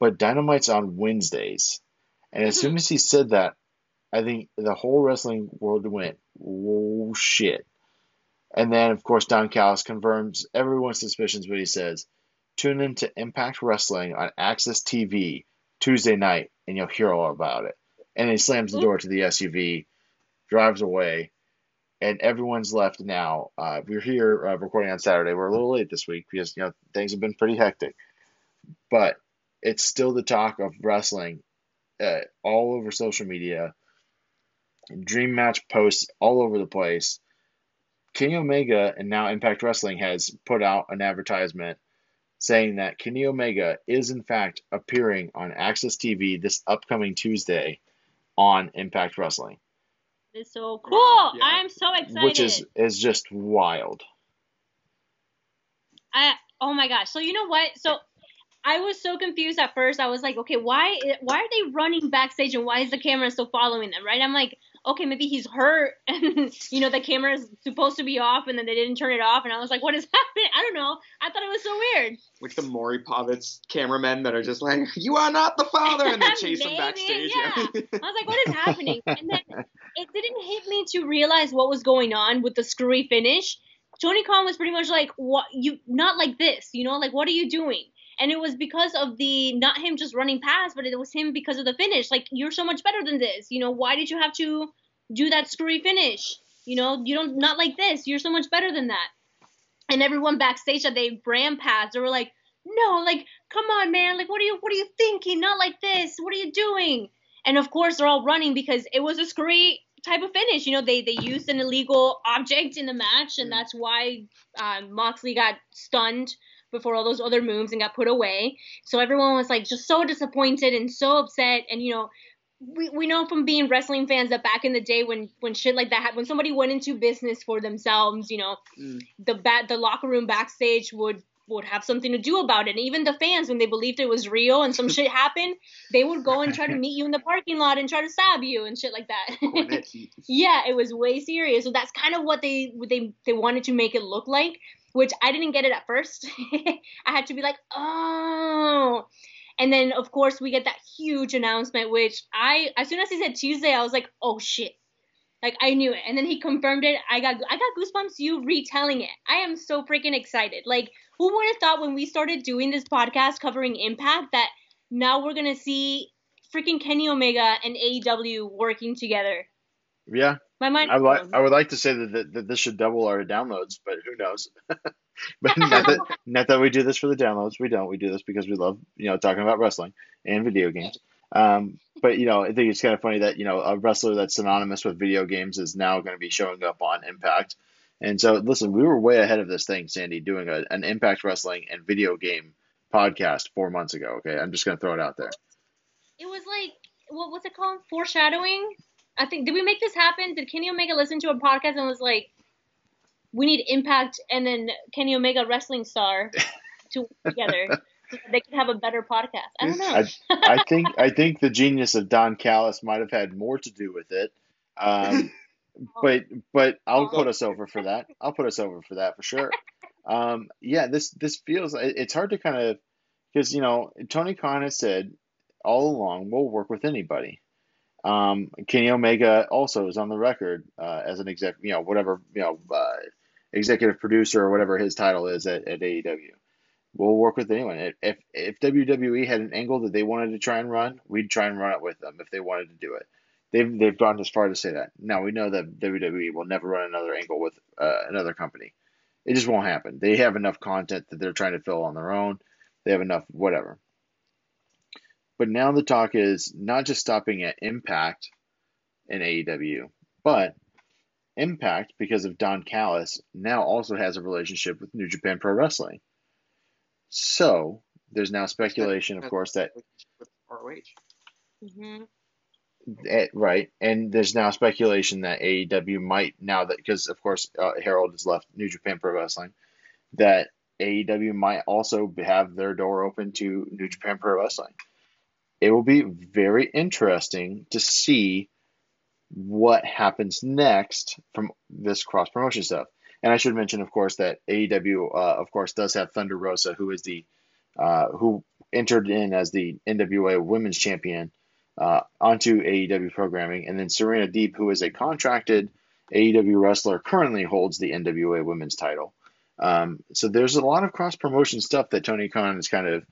"But Dynamite's on Wednesdays." And as soon as he said that, I think the whole wrestling world went, "Oh shit!" And then, of course, Don Callis confirms everyone's suspicions. But he says, "Tune in to Impact Wrestling on AXS TV Tuesday night, and you'll hear all about it." And he slams the door to the SUV, drives away, and everyone's left now. Uh, we're here uh, recording on Saturday. We're a little late this week because you know things have been pretty hectic, but it's still the talk of wrestling uh, all over social media. Dream match posts all over the place. Kenny Omega and now Impact Wrestling has put out an advertisement saying that Kenny Omega is in fact appearing on AXS TV this upcoming Tuesday on Impact Wrestling, It's so cool. Yeah. I'm so excited. which is is just wild. I oh my gosh. So you know what? So I was so confused at first. I was like, okay, why why are they running backstage and why is the camera still following them? Right? I'm like, okay, maybe he's hurt and you know the camera is supposed to be off and then they didn't turn it off and I was like, what is happening? I don't know. I thought it was so weird. Like the Maury Povich cameramen that are just like, "You are not the father," and they chase him Maybe, backstage. yeah. I was like, what is happening? And then it didn't hit me to realize what was going on with the screwy finish. Tony Khan was pretty much like, what you not like this, you know, like what are you doing? And it was because of the not him just running past, but it was him because of the finish. Like you're so much better than this, you know. Why did you have to do that screwy finish? You know, you don't not like this. You're so much better than that. and everyone backstage that they ran past, they were like, "No, like, come on, man! Like, what are you, what are you thinking? Not like this! What are you doing?" And of course, they're all running because it was a scurry type of finish. You know, they they used an illegal object in the match, and that's why um, Moxley got stunned before all those other moves and got put away. So everyone was like just so disappointed and so upset. And you know, we, we know from being wrestling fans that back in the day when when shit like that when somebody went into business for themselves, you know, mm. the bat the locker room backstage would would have something to do about it. And even the fans, when they believed it was real and some shit happened, they would go and try to meet you in the parking lot and try to stab you and shit like that. yeah, it was way serious. So that's kind of what they they they wanted to make it look like, which I didn't get it at first. I had to be like, oh. And then of course we get that huge announcement, which I as soon as he said Tuesday, I was like, oh shit. Like I knew it, and then he confirmed it. I got I got goosebumps. You retelling it. I am so freaking excited. Like who would have thought when we started doing this podcast covering Impact that now we're gonna see freaking Kenny Omega and AEW working together? Yeah. My mind. I, li- I would like to say that, that, that, this should double our downloads, but who knows? but not that, not that we do this for the downloads. We don't. We do this because we love, you know, talking about wrestling and video games. Um, but you know, I think it's kind of funny that you know a wrestler that's synonymous with video games is now going to be showing up on Impact. And so, listen, we were way ahead of this thing, Sandy, doing a, an Impact Wrestling and video game podcast four months ago. Okay, I'm just going to throw it out there. It was like, what was it called? Foreshadowing. I think did we make this happen? Did Kenny Omega listen to a podcast and was like, "We need Impact and then Kenny Omega wrestling star to work together." they could have a better podcast. I don't know. I, I, think I think the genius of Don Callis might have had more to do with it. Um, but but I'll put us over for that. I'll put us over for that for sure. Um, yeah, this this feels it's hard to kind of because you know Tony Khan has said all along we'll work with anybody. Um, Kenny Omega also is on the record uh, as an exec, you know, whatever you know, uh, executive producer or whatever his title is at, at AEW we'll work with anyone. If if WWE had an angle that they wanted to try and run, we'd try and run it with them if they wanted to do it. They've they've gone as far to say that. Now we know that WWE will never run another angle with uh, another company. It just won't happen. They have enough content that they're trying to fill on their own. They have enough whatever. But now the talk is not just stopping at Impact in AEW, but Impact, because of Don Callis, now also has a relationship with New Japan Pro Wrestling. So there's now speculation, of course, that ROH. Mm-hmm. It, right, and there's now speculation that AEW might now that because of course uh, Harold has left New Japan Pro Wrestling, that AEW might also have their door open to New Japan Pro Wrestling. It will be very interesting to see what happens next from this cross promotion stuff. And I should mention, of course, that AEW, uh, of course, does have Thunder Rosa, who is the uh, who entered in as the NWA Women's Champion uh, onto AEW programming, and then Serena Deeb, who is a contracted AEW wrestler, currently holds the NWA Women's title. Um, so there's a lot of cross promotion stuff that Tony Khan is kind of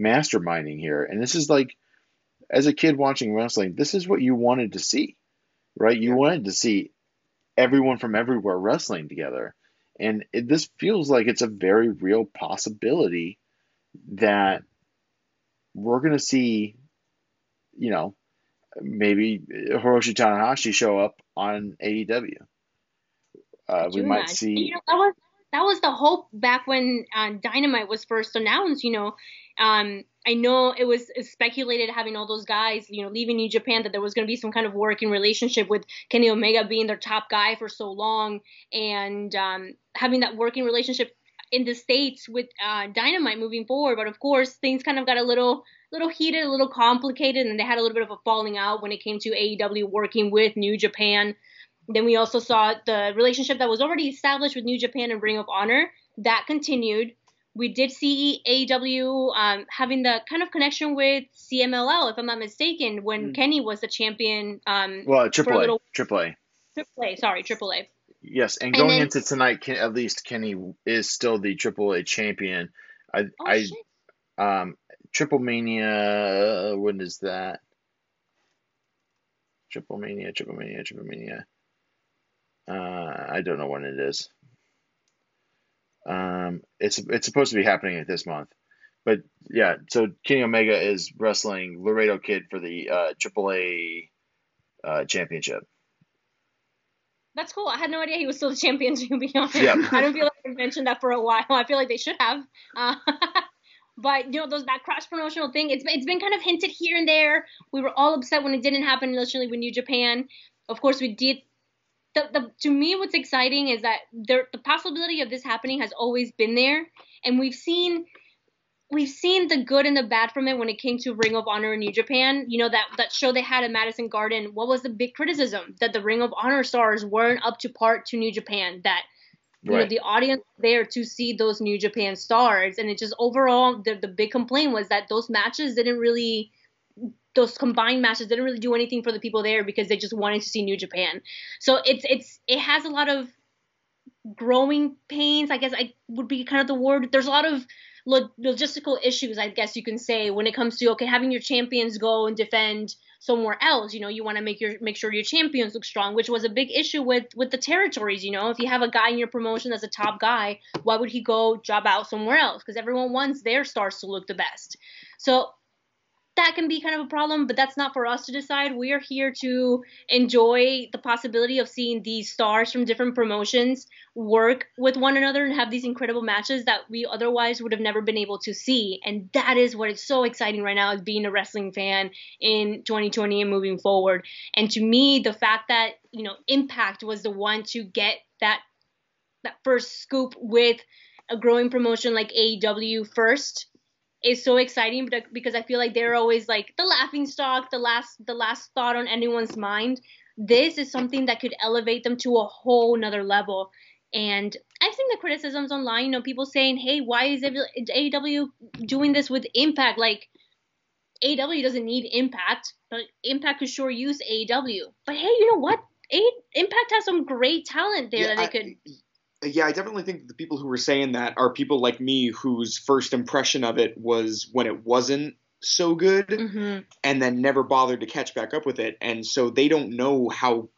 masterminding here, and this is like, as a kid watching wrestling, this is what you wanted to see, right? You wanted to see everyone from everywhere wrestling together. And it, this feels like it's a very real possibility that we're going to see, you know, maybe Hiroshi Tanahashi show up on AEW. Uh, we might see. You know, that was that was the hope back when uh, Dynamite was first announced. You know, um, I know it was speculated having all those guys, you know, leaving New Japan that there was going to be some kind of working relationship with Kenny Omega being their top guy for so long, and um, having that working relationship in the states with uh, Dynamite moving forward. But of course, things kind of got a little little heated, a little complicated, and they had a little bit of a falling out when it came to AEW working with New Japan. Then we also saw the relationship that was already established with New Japan and Ring of Honor that continued. We did see AEW um, having the kind of connection with CMLL, if I'm not mistaken, when mm. Kenny was the champion. Um, well, AAA, little... AAA, AAA, sorry, AAA. Yes, and going and then, into tonight, at least Kenny is still the AAA champion. I, oh, I, shit. um, Triple Mania. When is that? Triple Mania, Triple Mania, Triple Mania. Uh, I don't know when it is. Um, it's it's supposed to be happening this month, but yeah. So Kenny Omega is wrestling Laredo Kid for the uh, AAA uh, championship. That's cool. I had no idea he was still the champion. To be honest, Yeah. I don't feel like they mentioned that for a while. I feel like they should have. Uh, but you know, those that cross promotional thing, it's it's been kind of hinted here and there. We were all upset when it didn't happen initially with New Japan. Of course, we did. The, the, to me, what's exciting is that there, the possibility of this happening has always been there, and we've seen we've seen the good and the bad from it when it came to Ring of Honor in New Japan. You know that that show they had at Madison Garden. What was the big criticism? That the Ring of Honor stars weren't up to par to New Japan. That you know the audience there to see those New Japan stars, and it just overall the the big complaint was that those matches didn't really. Those combined matches didn't really do anything for the people there because they just wanted to see New Japan. So it's it's it has a lot of growing pains. I guess I would be kind of the word. There's a lot of lo- logistical issues, I guess you can say, when it comes to okay, having your champions go and defend somewhere else. You know, you want to make your make sure your champions look strong, which was a big issue with with the territories. You know, if you have a guy in your promotion that's a top guy, why would he go job out somewhere else? Because everyone wants their stars to look the best. So that can be kind of a problem, but that's not for us to decide. We are here to enjoy the possibility of seeing these stars from different promotions work with one another and have these incredible matches that we otherwise would have never been able to see. And that is what is so exciting right now as being a wrestling fan in 2020 and moving forward. And to me, the fact that, you know, Impact was the one to get that that first scoop with a growing promotion like AEW first is so exciting but- because I feel like they're always like the laughing stock, the last the last thought on anyone's mind. This is something that could elevate them to a whole nother level. And I've seen the criticisms online, you know, people saying, "Hey, why is AEW doing this with Impact? Like, AEW doesn't need Impact, but Impact could sure use AEW. But hey, you know what? A- Impact has some great talent there that they I- could. Yeah, I definitely think that the people who were saying that are people like me whose first impression of it was when it wasn't so good hmm and then never bothered to catch back up with it. And so they don't know how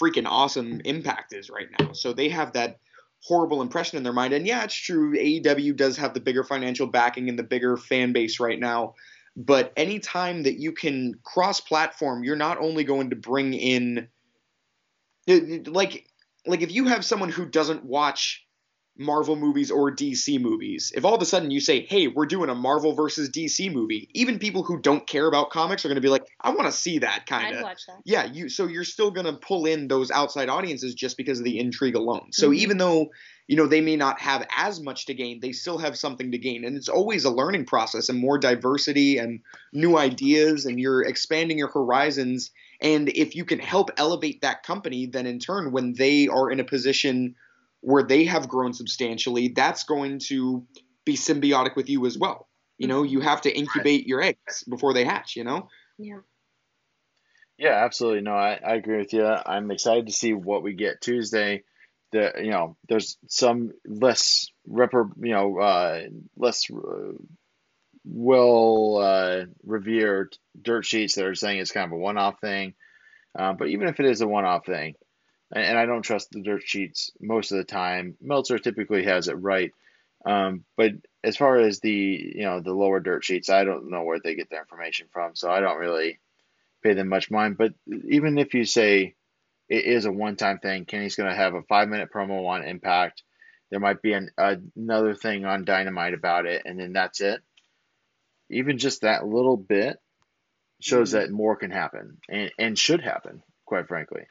freaking awesome Impact is right now. So they have that horrible impression in their mind. And yeah, it's true. AEW does have the bigger financial backing and the bigger fan base right now. But anytime that you can cross platform, you're not only going to bring in like like if you have someone who doesn't watch Marvel movies or DC movies, if all of a sudden you say, "Hey, we're doing a Marvel versus DC movie," even people who don't care about comics are going to be like, "I want to see that kind I'd of." watch that. Yeah, you so you're still going to pull in those outside audiences just because of the intrigue alone. So Mhm. even though you know they may not have as much to gain, they still have something to gain, and it's always a learning process and more diversity and new ideas, and you're expanding your horizons. And if you can help elevate that company, then in turn, when they are in a position where they have grown substantially, that's going to be symbiotic with you as well. You know, you have to incubate your eggs before they hatch. You know. Yeah. Yeah, absolutely. No, I, I agree with you. I'm excited to see what we get Tuesday. The you know, there's some less repro, you know, uh, less uh, well uh, revered dirt sheets that are saying it's kind of a one-off thing. Uh, but even if it is a one-off thing, and, and I don't trust the dirt sheets most of the time, Meltzer typically has it right. Um, but as far as the you know the lower dirt sheets, I don't know where they get their information from, so I don't really pay them much mind. But even if you say it is a one-time thing, Kenny's going to have a five-minute promo on Impact. There might be an, another thing on Dynamite about it, and then that's it. Even just that little bit shows Mhm. that more can happen and, and should happen, quite frankly.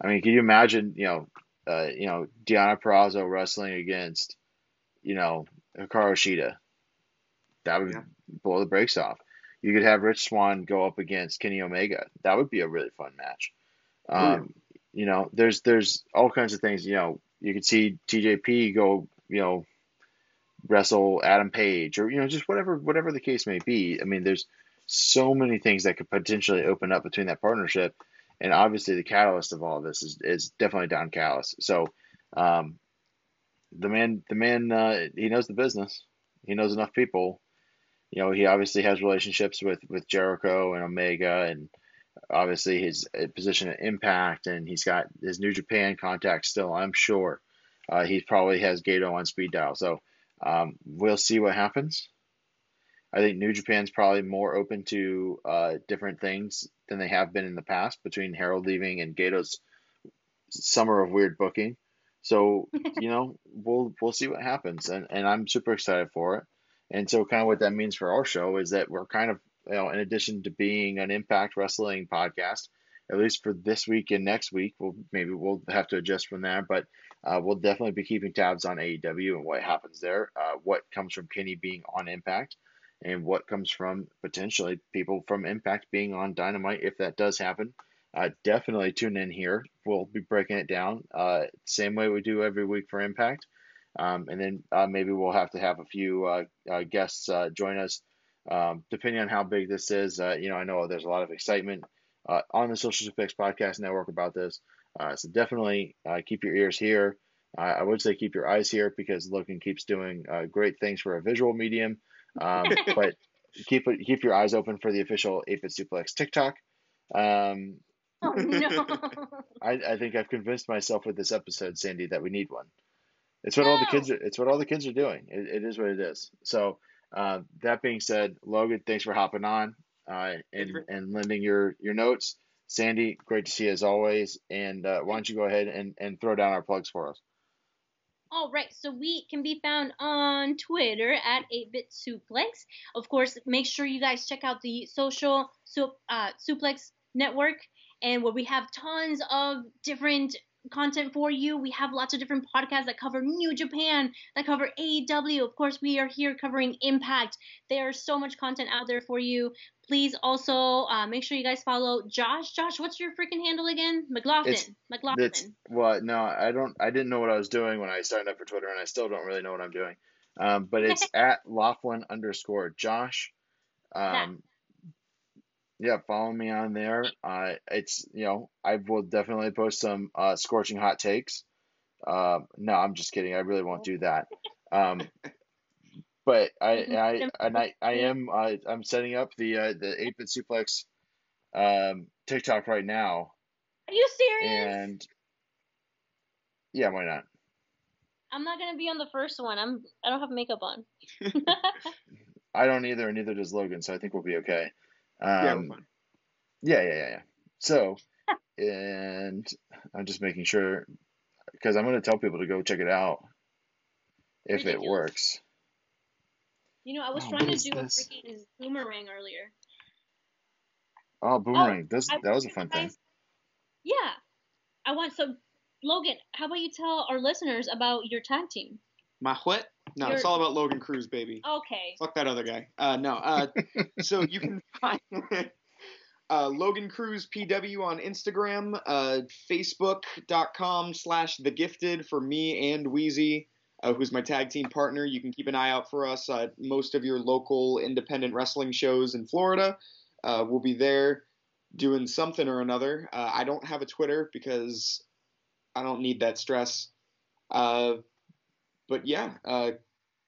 I mean, can you imagine, you know, uh, you know, Deonna Purrazzo wrestling against, you know, Hikaru Shida? That would Yeah. blow the brakes off. You could have Rich Swann go up against Kenny Omega. That would be a really fun match. Oh, yeah. Um, you know, there's there's all kinds of things. You know, you could see TJP go, you know, wrestle Adam Page, or you know, just whatever whatever the case may be. I mean, there's so many things that could potentially open up between that partnership, and obviously the catalyst of all of this is is definitely Don Callis. So, um, the man, the man, uh, he knows the business. He knows enough people. You know, he obviously has relationships with with Jericho and Omega, and obviously his uh, position at Impact, and he's got his New Japan contact still. I'm sure. uh, he probably has Gedo on speed dial. So um, we'll see what happens. I think New Japan's probably more open to uh, different things than they have been in the past between Harold leaving and Gedo's summer of weird booking. So you know we'll we'll see what happens, and and I'm super excited for it. And so kind of what that means for our show is that we're kind of you know in addition to being an Impact Wrestling podcast, at least for this week and next week, we'll maybe we'll have to adjust from there, but uh, we'll definitely be keeping tabs on AEW and what happens there, uh, what comes from Kenny being on Impact, and what comes from potentially people from Impact being on Dynamite if that does happen. Uh, definitely tune in here. We'll be breaking it down uh, same way we do every week for Impact. Um, and then uh, maybe we'll have to have a few uh, guests join us, um, depending on how big this is. You know, I know there's a lot of excitement on the Social Suplex Podcast Network about this. Uh, so definitely uh, keep your ears here. Uh, I would say keep your eyes here because Logan keeps doing uh, great things for a visual medium. Um, but keep keep your eyes open for the official 8-Bit Suplex TikTok. Um, Oh no. I, I think I've convinced myself with this episode, Sandy, that we need one. It's what all the kids are. It's what all the kids are doing. It, it is what it is. So uh, that being said, Logan, thanks for hopping on uh, and and lending your your notes. Sandy, great to see you as always. And uh, why don't you go ahead and, and throw down our plugs for us? All right, so we can be found on Twitter at 8-Bit Suplex. Of course, make sure you guys check out the social sup, uh, Suplex Network, and where we have tons of different content for you. We have lots of different podcasts that cover New Japan, that cover AEW. Of course, we are here covering Impact. There's so much content out there for you. Please also uh, make sure you guys follow Josh. Josh, what's your freaking handle again? McLaughlin. It's- McLaughlin. It's well, no, I don't. I didn't know what I was doing when I signed up for Twitter, and I still don't really know what I'm doing. Um, but it's at Laughlin underscore Josh. Um, yeah, follow me on there. Uh, it's you know I will definitely post some uh, scorching hot takes. Uh, no, I'm just kidding. I really won't do that. Um, but I I and I I am uh, I'm setting up the uh, the eight bit suplex um, TikTok right now, Are you serious? and yeah, why not? I'm not gonna be on the first one. I'm I don't have makeup on. I don't either, and neither does Logan, so I think we'll be okay. Yeah, Um, we're. Yeah, yeah, yeah, yeah. So, and I'm just making sure because I'm going to tell people to go check it out if it works. you know, I was Oh, trying to do this? a freaking boomerang earlier. Oh, boomerang! This I that was a fun thing. Yeah, I want so. Logan, how about you tell our listeners about your tag team? My what? No, it's You're- all about Logan Cruz, baby. Okay. Fuck that other guy. Uh, no. Uh, so you can find uh, Logan Cruz PW on Instagram, uh, Facebook.com slash The Gifted for me and Wheezy, uh, who's my tag team partner. You can keep an eye out for us at most of your local independent wrestling shows in Florida. Uh, we'll be there doing something or another. Uh, I don't have a Twitter because I don't need that stress. Uh, but yeah, uh,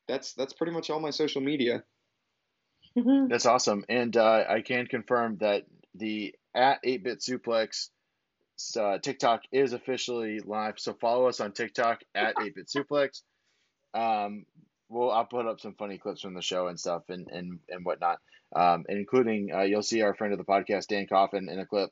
that's that's pretty much all my social media. That's awesome, and uh, I can confirm that the at 8-bit suplex uh, TikTok is officially live. So follow us on TikTok at 8-bit suplex. Um, we'll I'll put up some funny clips from the show and stuff and and and whatnot. Um, including uh, you'll see our friend of the podcast Dan Coffin in a clip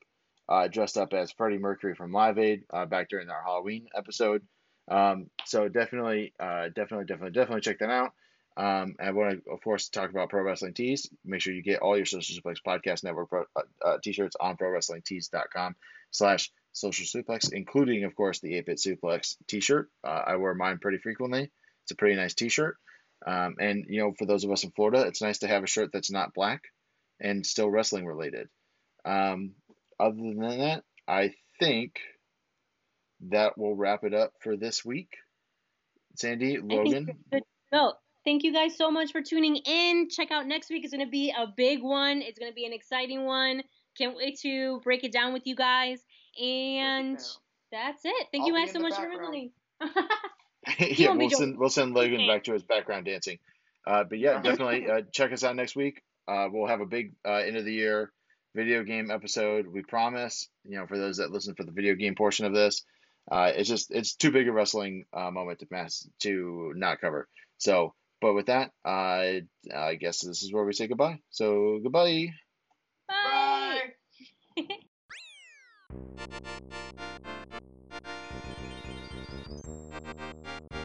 uh, dressed up as Freddie Mercury from Live Aid uh, back during our Halloween episode. Um, so definitely, uh, definitely, definitely, definitely check that out. Um, and I want to, of course, talk about Pro Wrestling Tees. Make sure you get all your Social Suplex Podcast Network pro, uh, uh, t-shirts on ProWrestlingTees.com slash Social Suplex, including, of course, the 8-Bit Suplex t-shirt. Uh, I wear mine pretty frequently. It's a pretty nice t-shirt. Um, and, you know, for those of us in Florida, it's nice to have a shirt that's not black and still wrestling related. Um, other than that, I think that will wrap it up for this week. Sandy, Logan, we're good to go. Thank you guys so much for tuning in. Check out next week. It's going to be a big one. It's going to be an exciting one. Can't wait to break it down with you guys. And that's it. Thank I'll you guys so the much for background. listening. yeah, we'll send we'll send Logan Okay. back to his background dancing. Uh, but yeah, definitely uh, check us out next week. Uh, we'll have a big uh, end of the year video game episode. We promise. You know, for those that listen for the video game portion of this, uh, it's just it's too big a wrestling uh, moment to mess to not cover. So, but with that, uh, I guess this is where we say goodbye. So goodbye. Bye. Bye.